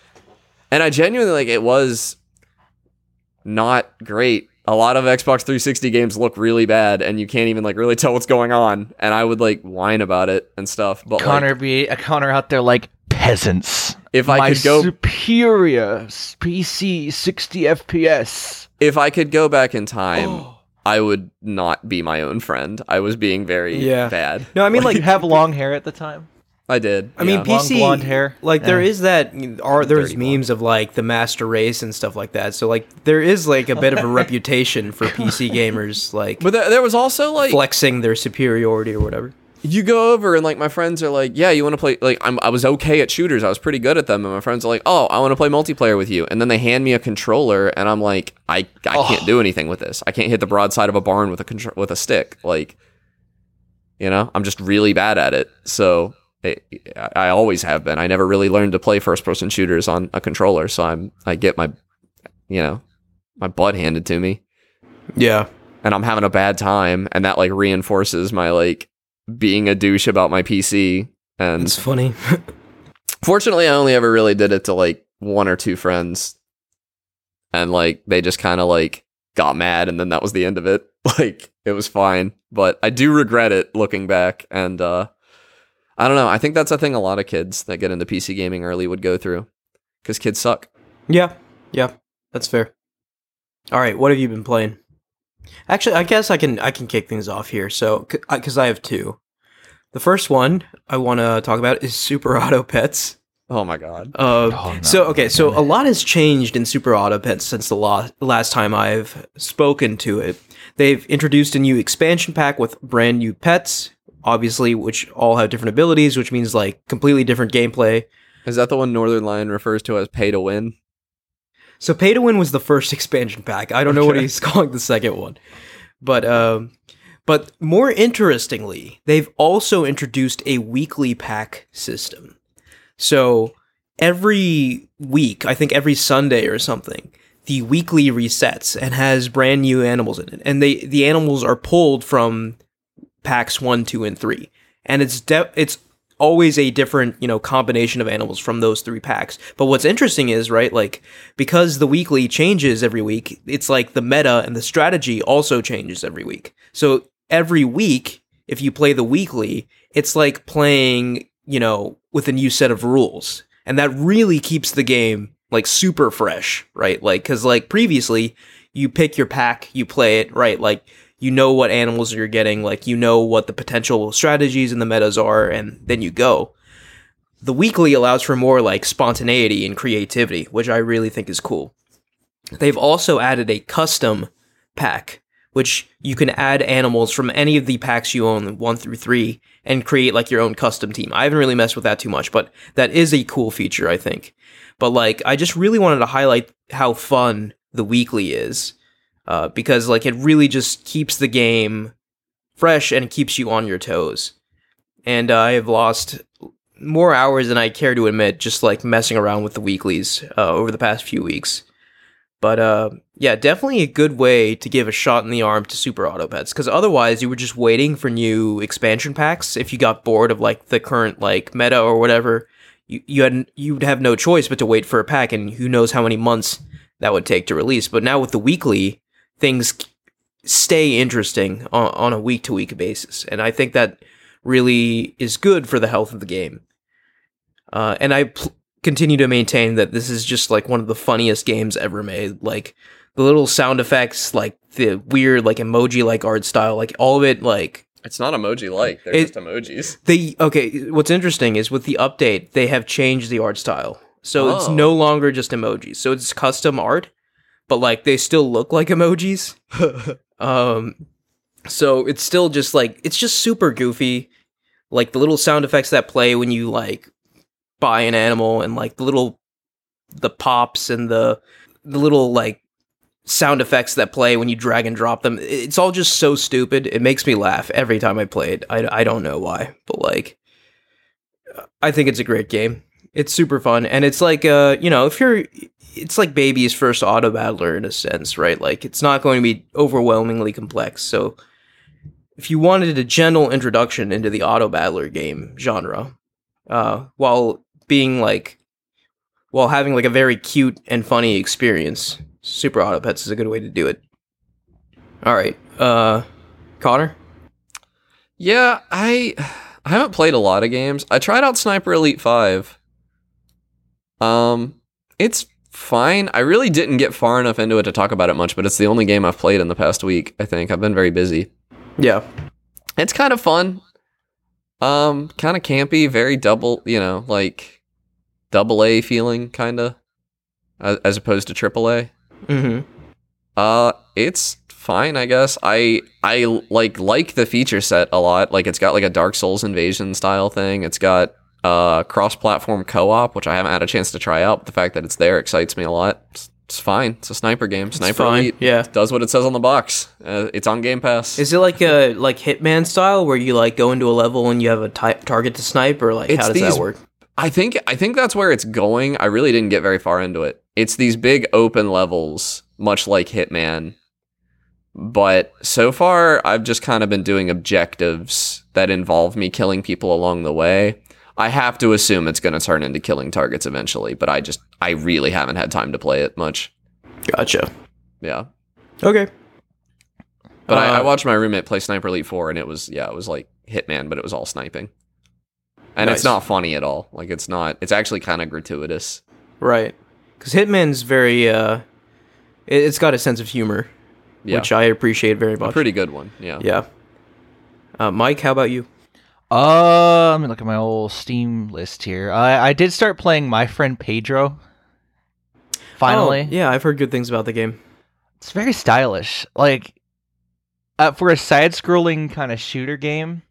and I genuinely like it was not great. A lot of Xbox 360 games look really bad and you can't even like really tell what's going on and I would like whine about it and stuff. But Connor like, be a Connor out there like peasants. If I My could go superior PC 60 FPS. if I could go back in time. I would not be my own friend. I was being very Yeah. bad. No, I mean like you have long hair at the time. I did. I mean, yeah. Long PC blonde hair. Like there Yeah. is that are there's Dirty blonde. memes of like the master race and stuff like that. So like there is like a bit of a reputation for PC gamers like But there, there was also like flexing their superiority or whatever. You go over and like my friends are like, yeah, you want to play? Like I'm, I was okay at shooters. I was pretty good at them, and my friends are like, oh, I want to play multiplayer with you. And then they hand me a controller, and I'm like, I, I Oh. can't do anything with this. I can't hit the broadside of a barn with a contr- with a stick. Like, you know, I'm just really bad at it. So. It, I I always have been. I never really learned to play first person shooters on a controller, so I'm I get my, you know, my butt handed to me Yeah. and I'm having a bad time, and that like reinforces my like being a douche about my PC. And It's funny. fortunately, I only ever really did it to like one or two friends, and like they just kind of like got mad, and then that was the end of it. Like it was fine, but I do regret it looking back, and uh I don't know. I think that's a thing a lot of kids that get into PC gaming early would go through because kids suck. yeah. Yeah. That's fair. All right, what have you been playing? Actually, I guess I can I can kick things off here. So cuz I have two. The first one I want to talk about is Super Auto Pets. Oh my god. Uh, Oh, no. So okay, so a lot has changed in Super Auto Pets since the la- last time I've spoken to it. They've introduced a new expansion pack with brand new pets, obviously, which all have different abilities, which means like completely different gameplay. Is that the one Northernlion refers to as pay to win? So Pay to Win was the first expansion pack. I don't know what he's calling the second one, but um, but more interestingly, they've also introduced a weekly pack system. So every week, I think every Sunday or something, the weekly resets and has brand new animals in it, and they the animals are pulled from packs one, two, and three, and it's de- it's always a different you know combination of animals from those three packs. But what's interesting is right, like because the weekly changes every week, it's like the meta and the strategy also changes every week. So every week, if you play the weekly, it's like playing you know with a new set of rules, and that really keeps the game like super fresh, right? Like because like previously, you pick your pack, you play it, right? Like you know what animals you're getting, like you know what the potential strategies and the metas are, and then you go. The weekly allows for more like spontaneity and creativity, which I really think is cool. They've also added a custom pack, which you can add animals from any of the packs you own, one through three, and create like your own custom team. I haven't really messed with that too much, but that is a cool feature, I think. But like, I just really wanted to highlight how fun the weekly is, uh, because like it really just keeps the game fresh and keeps you on your toes. And uh, I have lost more hours than I care to admit, just like messing around with the weeklies uh, over the past few weeks. But uh, yeah, definitely a good way to give a shot in the arm to Super Auto Pets, because otherwise you were just waiting for new expansion packs. If you got bored of like the current like meta or whatever, you you had you'd have no choice but to wait for a pack, and who knows how many months that would take to release. But now with the weekly, things stay interesting on, on a week to week basis, and I think that really is good for the health of the game. Uh, and I pl- continue to maintain that this is just like one of the funniest games ever made. Like the little sound effects, like the weird like emoji like art style, like all of it, like It's not emoji like. They're It- just emojis. they okay. What's interesting is with the update, they have changed the art style, so it's Oh. no longer just emojis. So it's custom art, but like they still look like emojis. um, so it's still just like it's just super goofy, like the little sound effects that play when you like buy an animal, and like the little the pops and the the little like sound effects that play when you drag and drop them. It's all just so stupid. It makes me laugh every time I play it. I, I don't know why, but like, I think it's a great game. It's super fun, and it's like uh, you know, if you're, it's like baby's first auto battler in a sense, right? Like, it's not going to be overwhelmingly complex. So, if you wanted a gentle introduction into the auto battler game genre, uh, while being like, while having like a very cute and funny experience, Super Auto Pets is a good way to do it. All right, uh, Connor. Yeah, I I haven't played a lot of games. I tried out Sniper Elite 5. Um, it's fine. I really didn't get far enough into it to talk about it much, but it's the only game I've played in the past week, I think. I've been very busy. Yeah, It's kind of fun. Um, kind of campy, very double, you know, like double A feeling kind of as, opposed to triple A. mm-hmm. Uh, it's fine, I guess. I I like like the feature set a lot. Like it's got like a Dark Souls invasion style thing. It's got uh cross-platform co-op, which I haven't had a chance to try out. But the fact that it's there excites me a lot. It's, it's fine. It's a sniper game. Sniper fine, Elite yeah. does what it says on the box. Uh, it's on Game Pass. Is it like a like Hitman style where you like go into a level and you have a ty- target to snipe, or like It's how does these- that work? I think I think that's where it's going. I really didn't get very far into it. It's these big open levels, much like Hitman. But so far, I've just kind of been doing objectives that involve me killing people along the way. I have to assume it's going to turn into killing targets eventually, but I just I really haven't had time to play it much. Gotcha. Yeah. Okay. But I, I Uh, watched my roommate play Sniper Elite 4 and it was yeah, it was like Hitman, but it was all sniping. And it's not funny at all. Like it's not it's actually kind of gratuitous. Right. Because Hitman's very uh, it, it's got a sense of humor, Yeah. which I appreciate very A much. pretty good one. Yeah. Yeah. Uh, Mike, how about you? Uh, let me look at my old Steam list here. I I did start playing My Friend Pedro. Finally, Oh, yeah, I've heard good things about the game. it's very stylish. Like uh, for a side-scrolling kind of shooter game,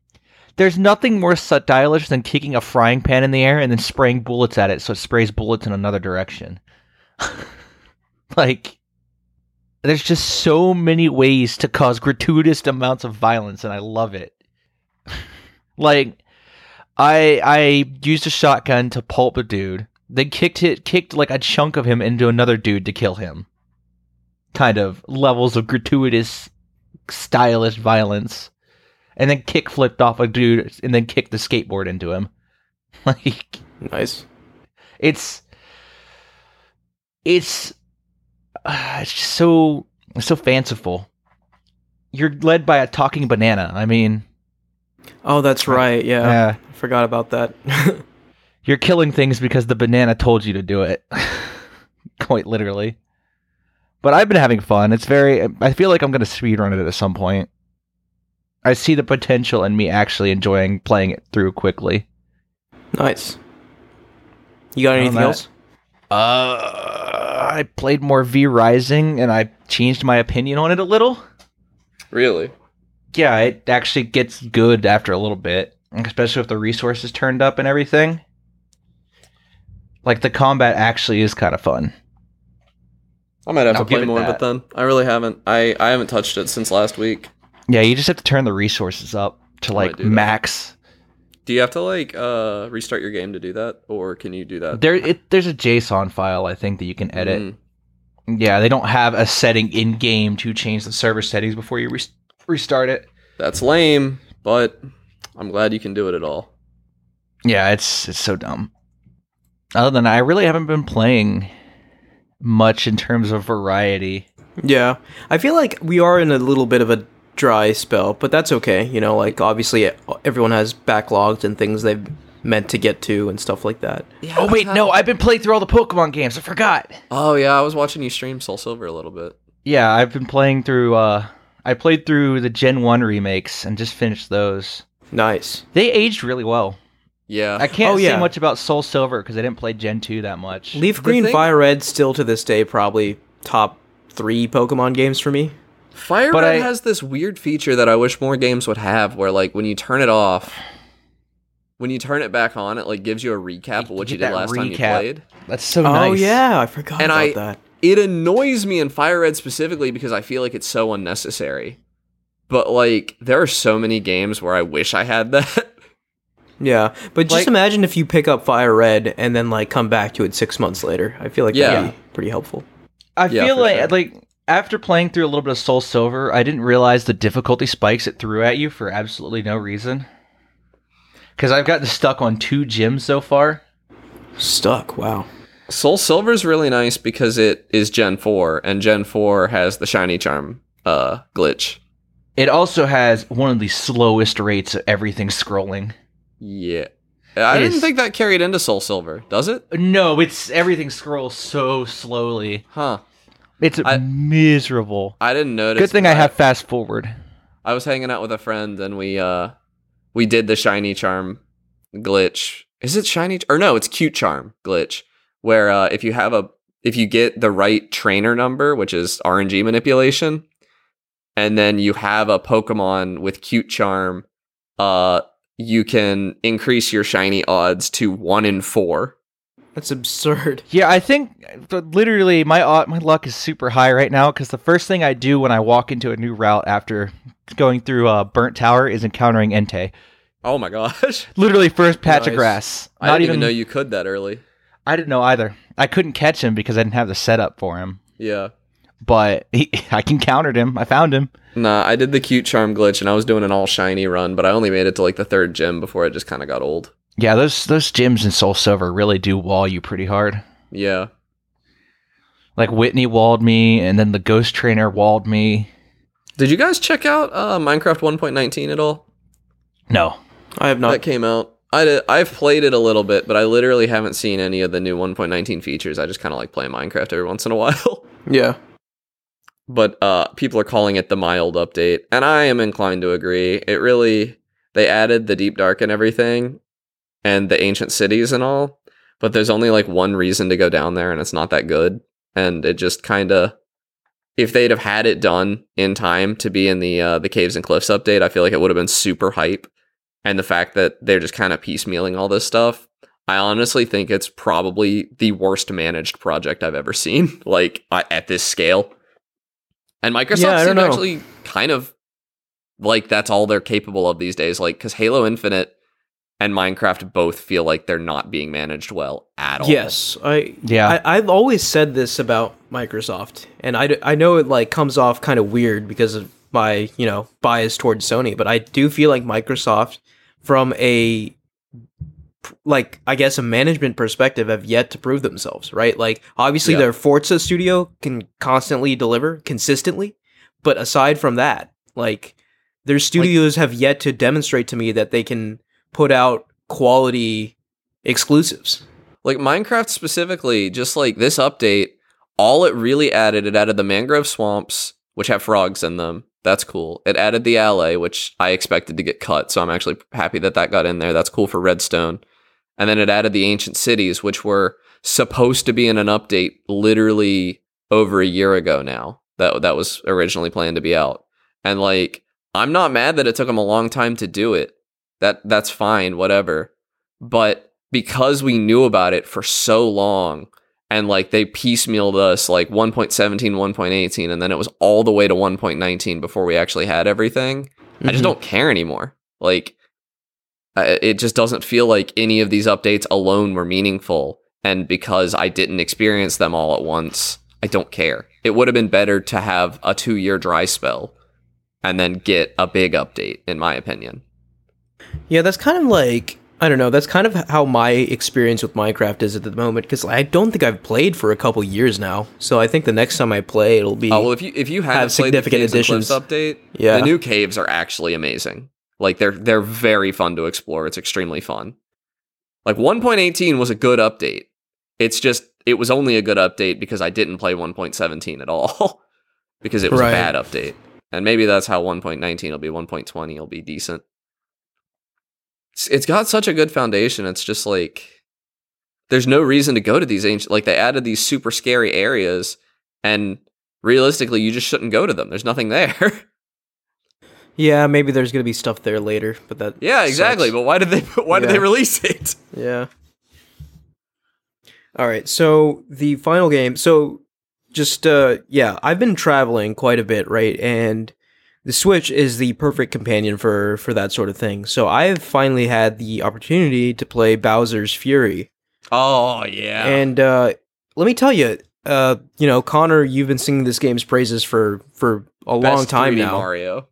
there's nothing more stylish than kicking a frying pan in the air and then spraying bullets at it, so it sprays bullets in another direction. like, there's just so many ways to cause gratuitous amounts of violence, and I love it. like, I I used a shotgun to pulp a dude, then kicked it kicked like a chunk of him into another dude to kill him. Kind of levels of gratuitous, stylish violence, and then kick flipped off a dude, and then kicked the skateboard into him. Like Nice. it's it's uh, it's just so so fanciful. You're led by a talking banana. I mean, Oh, that's right. Yeah, yeah, I forgot about that. you're killing things because the banana told you to do it. Quite literally. But I've been having fun. It's very I feel like I'm going to speedrun it at some point. I see the potential in me actually enjoying playing it through quickly. nice. You got anything else? Uh, I played more V Rising and I changed my opinion on it a little. Really? Yeah, it actually gets good after a little bit, especially if the resources turned up and everything. Like the combat actually is kind of fun. I might have I'll to play give it more of it then. I really haven't. I, I haven't touched it since last week. Yeah, you just have to turn the resources up to like do that. max. Do you have to like uh restart your game to do that, or can you do that? There, it, there's a JSON file I think that you can edit. Mm. Yeah, they don't have a setting in game to change the server settings before you res- restart it. That's lame, but I'm glad you can do it at all. Yeah, it's it's so dumb. Other than that, I really haven't been playing much in terms of variety. Yeah, I feel like we are in a little bit of a dry spell, but that's okay. You know, like obviously everyone has backlogs and things they've meant to get to and stuff like that. Yeah, Oh wait, no, I've been playing through all the Pokemon games. I forgot. Oh yeah, I was watching you stream Soul Silver a little bit. Yeah, I've been playing through. uh I played through the Gen One remakes and just finished those. Nice. They aged really well. Yeah. I can't Oh, say yeah. much about Soul Silver because I didn't play Gen Two that much. Leaf The Green, thing- Fire Red, still to this day, probably top three Pokemon games for me. Fire But Red I- has this weird feature that I wish more games would have where like when you turn it off when you turn it back on it like gives you a recap of what you did that last time you played. That's so Oh nice. Oh, yeah, I forgot And about I- that. It annoys me in Fire Red specifically because I feel like it's so unnecessary. But like there are so many games where I wish I had that. Yeah, but just Like- imagine if you pick up Fire Red and then like come back to it six months later. I feel like Yeah. that'd be pretty helpful. I Yeah, feel like sure. like after playing through a little bit of Soul Silver, I didn't realize the difficulty spikes it threw at you for absolutely no reason. Because I've gotten stuck on two gyms so far. Stuck. Wow. Soul Silver is really nice because it is Gen 4 and Gen 4 has the shiny charm uh glitch. It also has one of the slowest rates of everything scrolling. Yeah. I It didn't is- think that carried into Soul Silver, does it? No, it's everything scrolls so slowly. Huh. It's I- miserable. I didn't notice. Good thing I have fast forward. I was hanging out with a friend and we uh we did the shiny charm glitch. Is it shiny or no, it's cute charm glitch where uh if you have a if you get the right trainer number, which is RNG manipulation, and then you have a Pokemon with cute charm, uh you can increase your shiny odds to 1 in 4. That's absurd. Yeah, I think literally my uh, my luck is super high right now because the first thing I do when I walk into a new route after going through uh, Burnt Tower is encountering Entei. Oh my gosh. Literally first patch of Nice. grass. I Not didn't even even know you could that early. I didn't know either. I couldn't catch him because I didn't have the setup for him. Yeah. But he, I encountered him. I found him. Nah, I did the cute charm glitch and I was doing an all shiny run, but I only made it to like the third gym before it just kind of got old. Yeah, those those gyms in Soul Silver really do wall you pretty hard. Yeah. Like Whitney walled me, and then the Ghost Trainer walled me. Did you guys check out uh, Minecraft 1.19 at all? No, I have not. that came out. I I've played it a little bit, but I literally haven't seen any of the new 1.19 features. I just kind of like play Minecraft every once in a while. yeah. but uh, people are calling it the mild update, and I am inclined to agree. It really they added the deep dark and everything, and the ancient cities and all, but there's only like one reason to go down there, and it's not that good. And it just kind of, if they'd have had it done in time to be in the uh, the caves and cliffs update, I feel like it would have been super hype. And the fact that they're just kind of piecemealing all this stuff, I honestly think it's probably the worst managed project I've ever seen, like at this scale. And Microsoft Yeah, I seemed don't know. actually kind of like that's all they're capable of these days. Like, because Halo Infinite and Minecraft both feel like they're not being managed well at all. Yes, I Yeah. I, I've always said this about Microsoft, and I I know it like comes off kind of weird because of my you know bias towards Sony, but I do feel like Microsoft, from a like I guess a management perspective, have yet to prove themselves. Right, like obviously Yeah. their Forza studio can constantly deliver consistently, but aside from that, like their studios have yet to demonstrate to me that they can put out quality exclusives. Like Minecraft specifically, just like this update, all it really added, it added the mangrove swamps, which have frogs in them. That's cool. It added the Allay, which I expected to get cut, so I'm actually happy that that got in there. That's cool for Redstone. And then it added the ancient cities, which were supposed to be in an update literally over a year ago now. That that was originally planned to be out. And like, I'm not mad that it took them a long time to do it. That that's fine, whatever. But because we knew about it for so long and like they piecemealed us like 1.17 1.18 and then it was all the way to 1.19 before we actually had everything. I just Mhm. don't care anymore. Like I- it just doesn't feel like any of these updates alone were meaningful and because i didn't experience them all at once i don't care. It would have been better to have a two year dry spell and then get a big update in my opinion. Yeah, that's kind of like I don't know. That's kind of how my experience with Minecraft is at the moment because I don't think I've played for a couple years now. So I think the next time I play, it'll be. Oh well, if you if you haven't Have played significant Caves and Cliffs additions. update, Yeah. the new caves are actually amazing. Like they're they're very fun to explore. It's extremely fun. Like 1.18 was a good update. It's just it was only a good update because I didn't play 1.17 at all because it was Right. a bad update. And maybe that's how 1.19 will be. 1.20 will be decent. It's, it's got such a good foundation. It's just like there's no reason to go to these ancient like they added these super scary areas and realistically you just shouldn't go to them. There's nothing there. yeah, maybe there's gonna be stuff there later, but that. yeah, exactly. sucks. But why did they why did they release it? Yeah. All right. So the final game. So just uh yeah, I've been traveling quite a bit, right? And the Switch is the perfect companion for for that sort of thing. So I've finally had the opportunity to play Bowser's Fury. Oh yeah. And uh let me tell you, uh you know, Connor, you've been singing this game's praises for for a long time 3D now. Mario.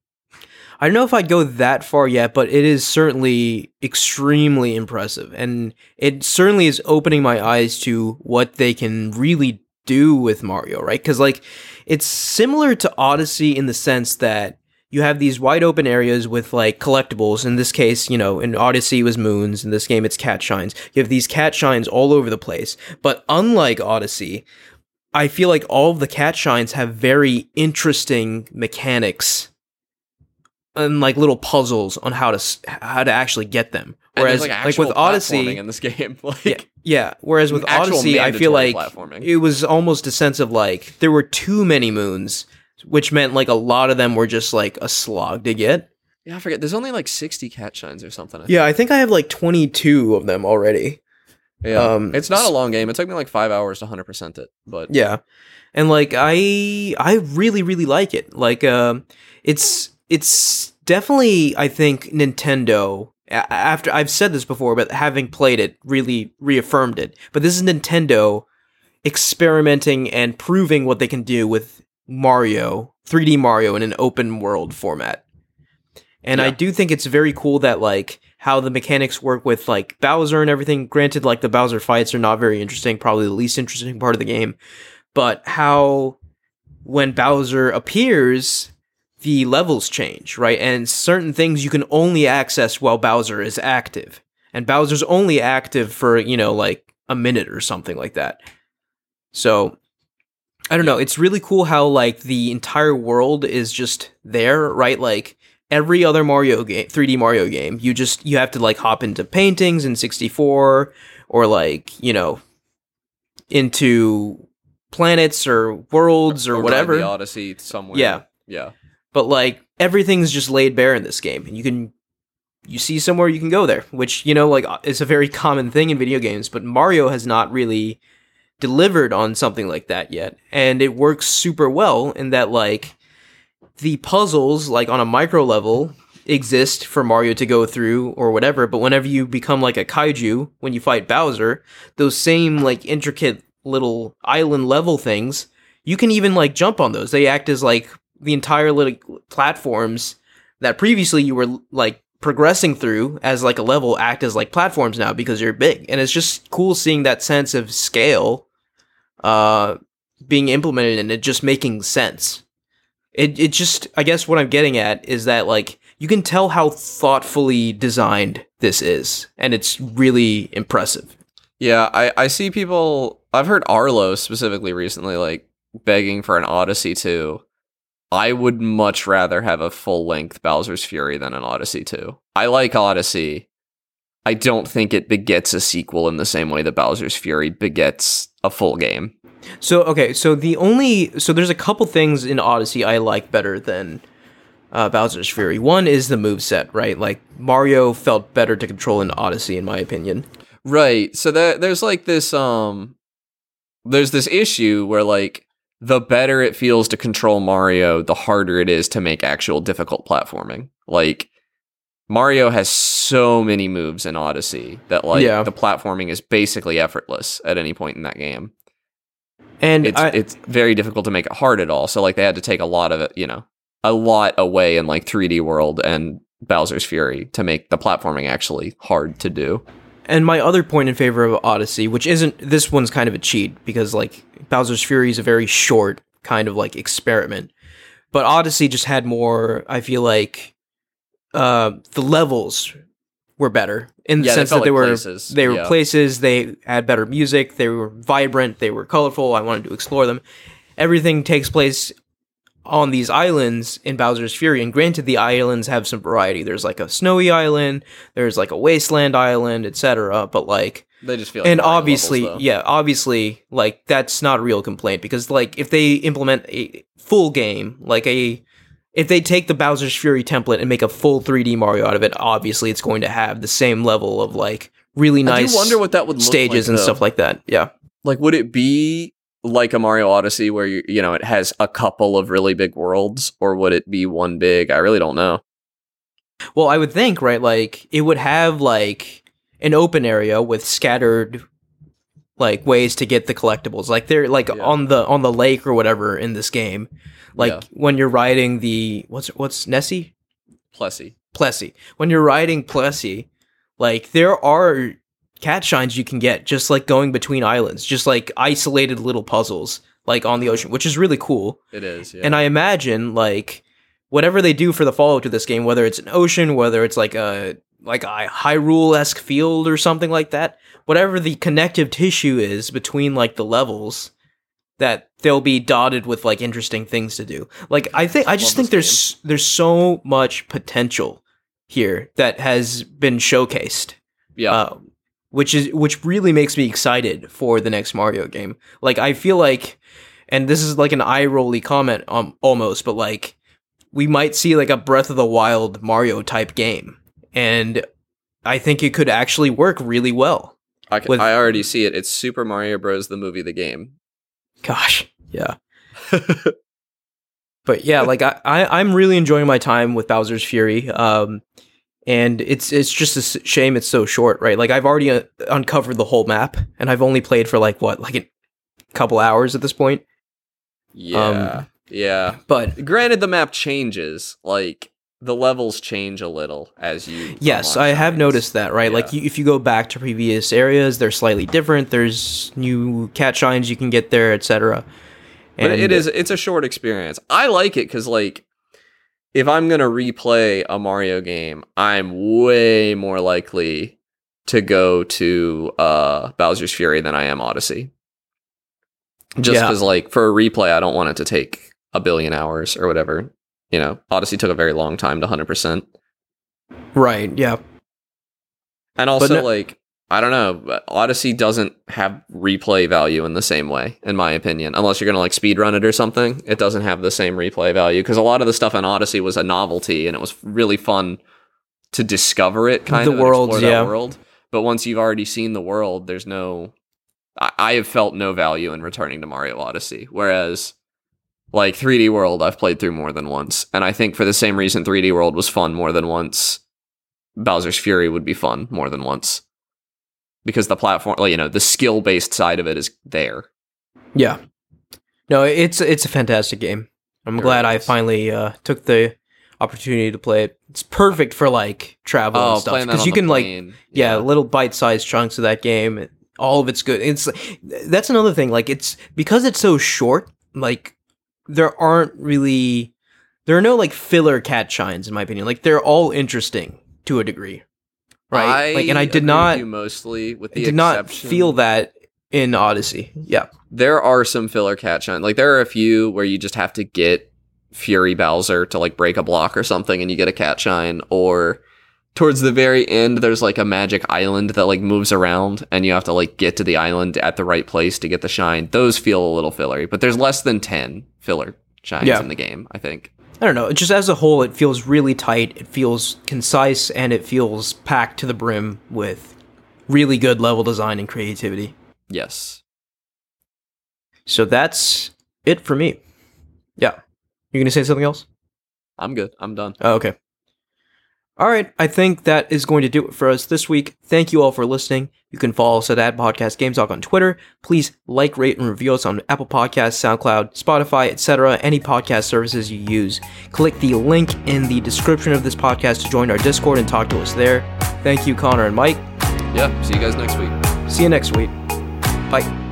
I don't know if I'd go that far yet, but it is certainly extremely impressive. And it certainly is opening my eyes to what they can really do with Mario, right? Because, like, it's similar to Odyssey in the sense that you have these wide open areas with, like, collectibles. In this case, you know, in Odyssey it was moons. In this game, it's cat shines. You have these cat shines all over the place. But unlike Odyssey, I feel like all of the cat shines have very interesting mechanics and like little puzzles on how to how to actually get them. Whereas like, actual with Odyssey, in this game, like yeah, yeah. Whereas with Odyssey, I feel like it was almost a sense of like there were too many moons, which meant like a lot of them were just like a slog to get. yeah, I forget. There's only like 60 cat shines or something. I Yeah, I think I have like twenty two of them already. Yeah. Um, it's not a long game. It took me like five hours to 100% it. But Yeah. And like I I really really like it. Like um it's it's definitely I think Nintendo after I've said this before but having played it really reaffirmed it. But this is Nintendo experimenting and proving what they can do with Mario, 3D Mario in an open world format. And I do think it's very cool that like how the mechanics work with like Bowser and everything. Granted, like the Bowser fights are not very interesting, probably the least interesting part of the game. But how when Bowser appears, the levels change, right? And certain things you can only access while Bowser is active. And Bowser's only active for, you know, like a minute or something like that. So I don't know. It's really cool how like the entire world is just there, right? Like every other Mario game, 3D Mario game, you just you have to like hop into paintings in 64 or like, you know, into planets or worlds or, ride whatever. The Odyssey somewhere. Yeah. Yeah. but like everything's just laid bare in this game and you can you see somewhere you can go there which you know like uh, is a very common thing in video games but mario has not really delivered on something like that yet and it works super well in that like the puzzles like on a micro level exist for mario to go through or whatever but whenever you become like a kaiju when you fight bowser those same like intricate little island level things you can even like jump on those. They act as like the entire little platforms that previously you were like progressing through as like a level act as like platforms now because you're big and it's just cool seeing that sense of scale uh being implemented and it just making sense it it just i guess what i'm getting at is that like you can tell how thoughtfully designed this is and it's really impressive Yeah, I, I see people. I've heard Arlo specifically recently, like begging for an Odyssey 2. I would much rather have a full length Bowser's Fury than an Odyssey 2. I like Odyssey. I don't think it begets a sequel in the same way that Bowser's Fury begets a full game. So okay, so the only so there's a couple things in Odyssey I like better than uh, Bowser's Fury. One is the move set, right? Like Mario felt better to control in Odyssey, in my opinion. Right. So that there's like this um there's this issue where like the better it feels to control Mario, the harder it is to make actual difficult platforming. Like Mario has so many moves in Odyssey that like Yeah. the platforming is basically effortless at any point in that game. And It's I, it's very difficult to make it hard at all. So like they had to take a lot of it, you know, a lot away in like 3D world and Bowser's Fury to make the platforming actually hard to do. And my other point in favor of Odyssey, which isn't this one's kind of a cheat because like Bowser's Fury is a very short kind of like experiment. But Odyssey just had more, I feel like uh the levels were better in the Yeah, sense felt that they like were places, they were yeah. places, they had better music, they were vibrant, they were colorful, I wanted to explore them. Everything takes place on these islands in Bowser's Fury, and granted, the islands have some variety. There's like a snowy island, there's like a wasteland island, etc. But like, They just feel like and obviously, levels, yeah, obviously, like that's not a real complaint because like if they implement a full game, like a if they take the Bowser's Fury template and make a full 3D Mario out of it, obviously it's going to have the same level of like really nice do wonder what that would stages like, and though. stuff like that. Yeah. like would it be like a Mario Odyssey where you you know it has a couple of really big worlds or would it be one big I really don't know. Well, I would think, right, like it would have like an open area with scattered like ways to get the collectibles. Like they're like Yeah. on the on the lake or whatever in this game. Like Yeah. when you're riding the what's what's Nessie? Plessie. Plessie. When you're riding Plessie, like there are cat shines you can get just like going between islands, just like isolated little puzzles like on the ocean, which is really cool. It is. Yeah. And I imagine like whatever they do for the follow up to this game, whether it's an ocean, whether it's like a like a Hyrule esque field or something like that, whatever the connective tissue is between like the levels, that they'll be dotted with like interesting things to do. Like I think I just Love think there's there's so much potential here that has been showcased yeah. uh, which is which really makes me excited for the next Mario game. Like I feel like, and this is like an eye rolly comment, um, almost, but like we might see like a Breath of the Wild Mario type game, and I think it could actually work really well. I, can, with- I already see it. It's Super Mario Bros. the movie, the game. Gosh, yeah. but yeah, like I, I, I'm really enjoying my time with Bowser's Fury. Um, and it's it's just a shame it's so short, right? Like I've already uh, uncovered the whole map, and I've only played for like what, like a couple hours at this point. Yeah. Um, yeah. But Granted, the map changes. Like the levels change a little as you. yes, I have noticed that, right? Like you, if you go back to previous areas, they're slightly different. There's new cat shines you can get there, etc. But it is it's a short experience. I like it because like if I'm gonna replay a Mario game, I'm way more likely to go to uh Bowser's Fury than I am Odyssey. Just Yeah. because like for a replay, I don't want it to take a billion hours or whatever. You know, Odyssey took a very long time to hundred percent. right. Yeah, And also no- like I don't know, Odyssey doesn't have replay value in the same way, in my opinion. Unless you're gonna like speed run it or something, it doesn't have the same replay value because a lot of the stuff in Odyssey was a novelty and it was really fun to discover it, kind The of explore that yeah. world. But once you've already seen the world, there's no. I, I have felt no value in returning to Mario Odyssey, whereas. Like 3D World, I've played through more than once, and I think for the same reason 3D World was fun more than once, Bowser's Fury would be fun more than once because the platform, you know, the skill based side of it is there. yeah. No, it's it's a fantastic game. I'm Very glad I finally uh, took the opportunity to play it. It's perfect for like travel and stuff Oh, playing that because you can like plane. yeah, little bite-sized chunks of that game. All of it's good. It's that's another thing. Like it's because it's so short. Like there aren't really there are no like filler cat shines in my opinion. Like they're all interesting to a degree, right? like and I did not mostly with I the did not exception- feel that in Odyssey. Yeah, there are some filler cat shine. Like there are a few where you just have to get Fury Bowser to like break a block or something, and you get a cat shine. Or towards the very end, there's like a magic island that like moves around, and you have to like get to the island at the right place to get the shine. Those feel a little fillery, but there's less than ten filler shines Yeah. in the game. I think. I don't know. Just as a whole, it feels really tight. It feels concise, and it feels packed to the brim with really good level design and creativity. Yes. So that's it for me. Yeah. You gonna say something else? I'm good. I'm done. Oh, okay. All right, I think that is going to do it for us this week. Thank you all for listening. You can follow us at Ad Podcast Game Talk on Twitter. Please like, rate, and review us on Apple Podcasts, SoundCloud, Spotify, etc., any podcast services you use. Click the link in the description of this podcast to join our Discord and talk to us there. Thank you, Connor and Mike. Yeah, see you guys next week. See you next week. Bye.